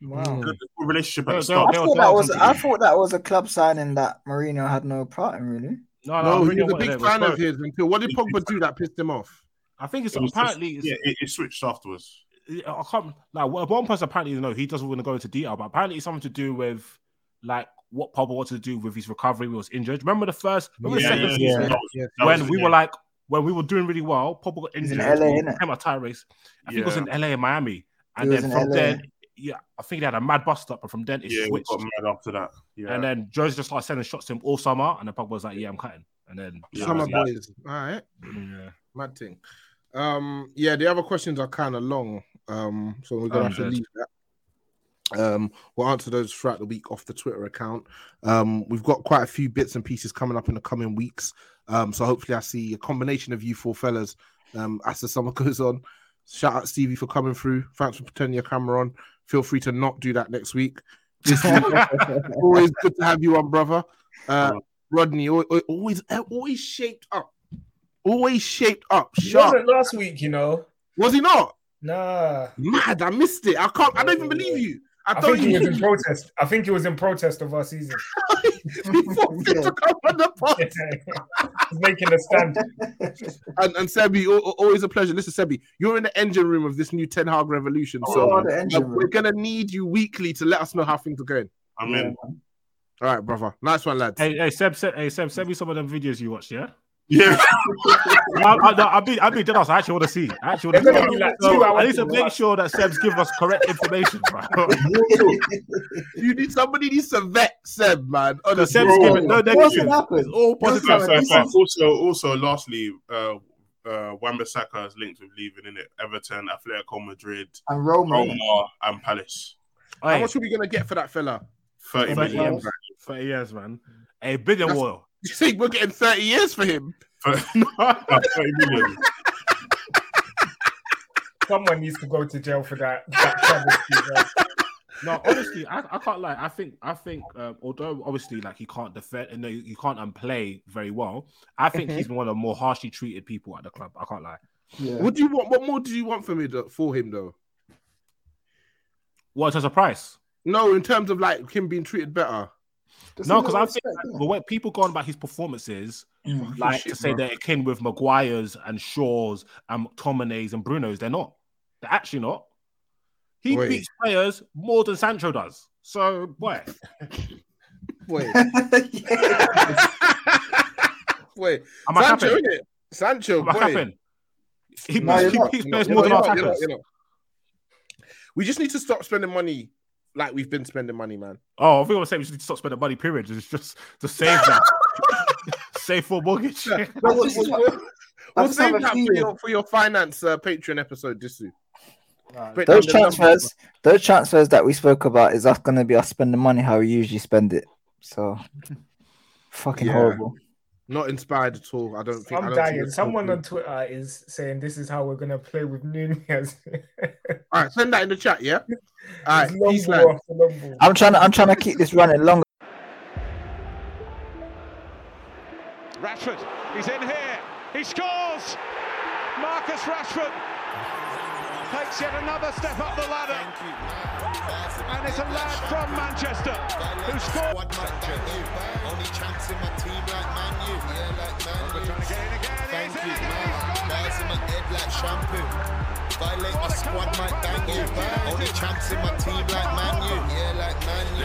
Wow. Had a good relationship at the start. I thought that was I thought that was a club signing that Mourinho had no part in really. No, No, I he was a big fan of his until what did Pogba do that pissed him off? I think it's It was just- apparently. it's- yeah, it, it switched afterwards. I can't like one one person apparently you know he doesn't want to go into detail, but apparently it's something to do with like what Pogba wanted to do with his recovery. When he was injured. Remember the first, remember the second yeah, season yeah. That was- when was we the were like when we were doing really well. Pogba got He's injured. in LA, he innit? Came a tie race. I think it was in LA and Miami, and then from LA. then, yeah, I think they had a mad bust up, but from then it Yeah, switched. got mad after that. Yeah, And then Jose just started sending shots to him all summer, and then Pogba was like, "Yeah, I'm cutting." And then Yeah, Summer yeah, boys. All right. yeah. Mad thing. Um, yeah, the other questions are kind of long. Um, so we're gonna have to leave that. Um, we'll answer those throughout the week off the Twitter account. Um, we've got quite a few bits and pieces coming up in the coming weeks. Um, so hopefully I see a combination of you four fellas um as the summer goes on. Shout out Stevie for coming through. Thanks for turning your camera on. Feel free to not do that next week. This week, always good to have you on, brother. Uh, Rodney, al- al- always, always shaped up, always shaped up, He wasn't last week, you know. Was he not? Nah. Mad, I missed it. I can't. I don't even believe you. I, I don't think he was in protest. I think he was in protest of our season. before fit to come on the pod. He's making a stand. And, and Sebi, al- al- always a pleasure. Listen, Sebi, you're in the engine room of this new Ten Hag revolution. So Oh, the engine uh, we're gonna need you weekly to let us know how things are going. I'm in. All right, brother. Nice one, lads. Hey, hey, Seb, Seb, hey, Seb, send me some of them videos you watched, yeah? Yeah, I, I, no, I'll be, I'll be dead ass. I actually want to see. I actually want to see. like So, I need to to make sure that Seb's giving us correct information, bro. you need somebody needs to vet Seb, man. Because Honestly, Seb's Bro, giving no what's negative. happened? It's all What's positive. Fair, fair, happened? Also, also, lastly, uh, uh, Wan-Bissaka is linked with leaving in it. Everton, Atletico Madrid, And Roma. Roma, and Palace. how much are we gonna get for that fella? Thirty Thirty million. years. 30 years, man. A billion That's- oil. You think we're getting 30 years for him? Thirty million. Someone needs to go to jail for that. that travesty. No, honestly, I, I can't lie. I think I think um, although obviously like he can't defend and he can't unplay very well, I think Mhm. he's been one of the more harshly treated people at the club. I can't lie. Yeah. What do you want? What more do you want from me though, for him though? What as a price? No, in terms of like him being treated better. Just No, because I think respect, innit? the way people go on about his performances, Mm. like shit, to say bro. they're akin with Maguire's and Shaw's and McTominay's and Bruno's, they're not. They're actually not. He Wait. beats players more than Sancho does. So, boy, Wait, wait. am I Sancho, capping? Sancho, Am I boy. He, No, you're he not. beats You're players not, more than you're our not, you're not, attackers. you're not. We just need to stop spending money like we've been spending money, man. Oh, I think I was saying we should stop spending money. Period. It's just to save that, save for mortgage. Yeah, I we'll, we'll- we'll- we'll save that for your, for your finance uh, Patreon episode, Disu. Break Those down the numbers. transfers, those transfers that we spoke about, is that going to be us spending money how we usually spend it? So, fucking Yeah. horrible. Not inspired at all. I don't think. I I'm don't dying. it's Someone on Twitter is saying this is how we're gonna play with Núñez. All right, send that in the chat. Yeah. All right. It's long Peace, ball long. I'm trying to, I'm trying to keep this running longer. Rashford, he's in here. He scores. Marcus Rashford takes yet another step up the ladder. And it's a lad from Manchester who scored. You. Man Man. Thank you. Bars in my head like shampoo. Violate my squad. Only chance in my team like Man U. Yeah, like Man U.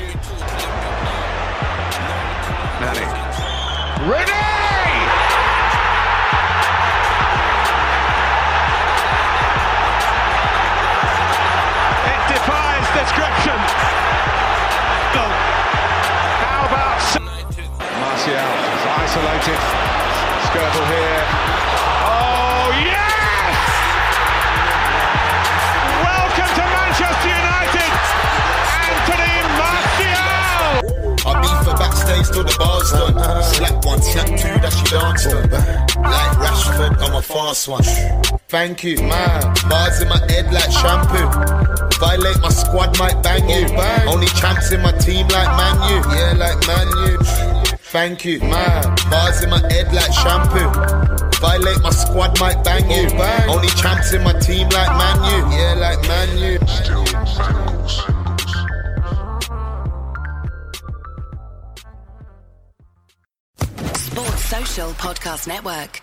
It defies description. How about Martial isolated. Skirtle here. Oh yes! Welcome to Manchester United, Anthony Martial. I beat for backstage till the bar's done. Slap one, slap two, that she danced on. Like Rashford, Rashford, I'm a fast one. Thank you, man. Bars in my head like shampoo. Violate my squad, might bang you. Only champs in my team like Man U. Yeah, like Man U. Thank you, man. Bars in my head like shampoo. Violate my squad, might bang you. Oh, Only champs in my team like Man U. Yeah, like Man U. Sports Social Podcast Network.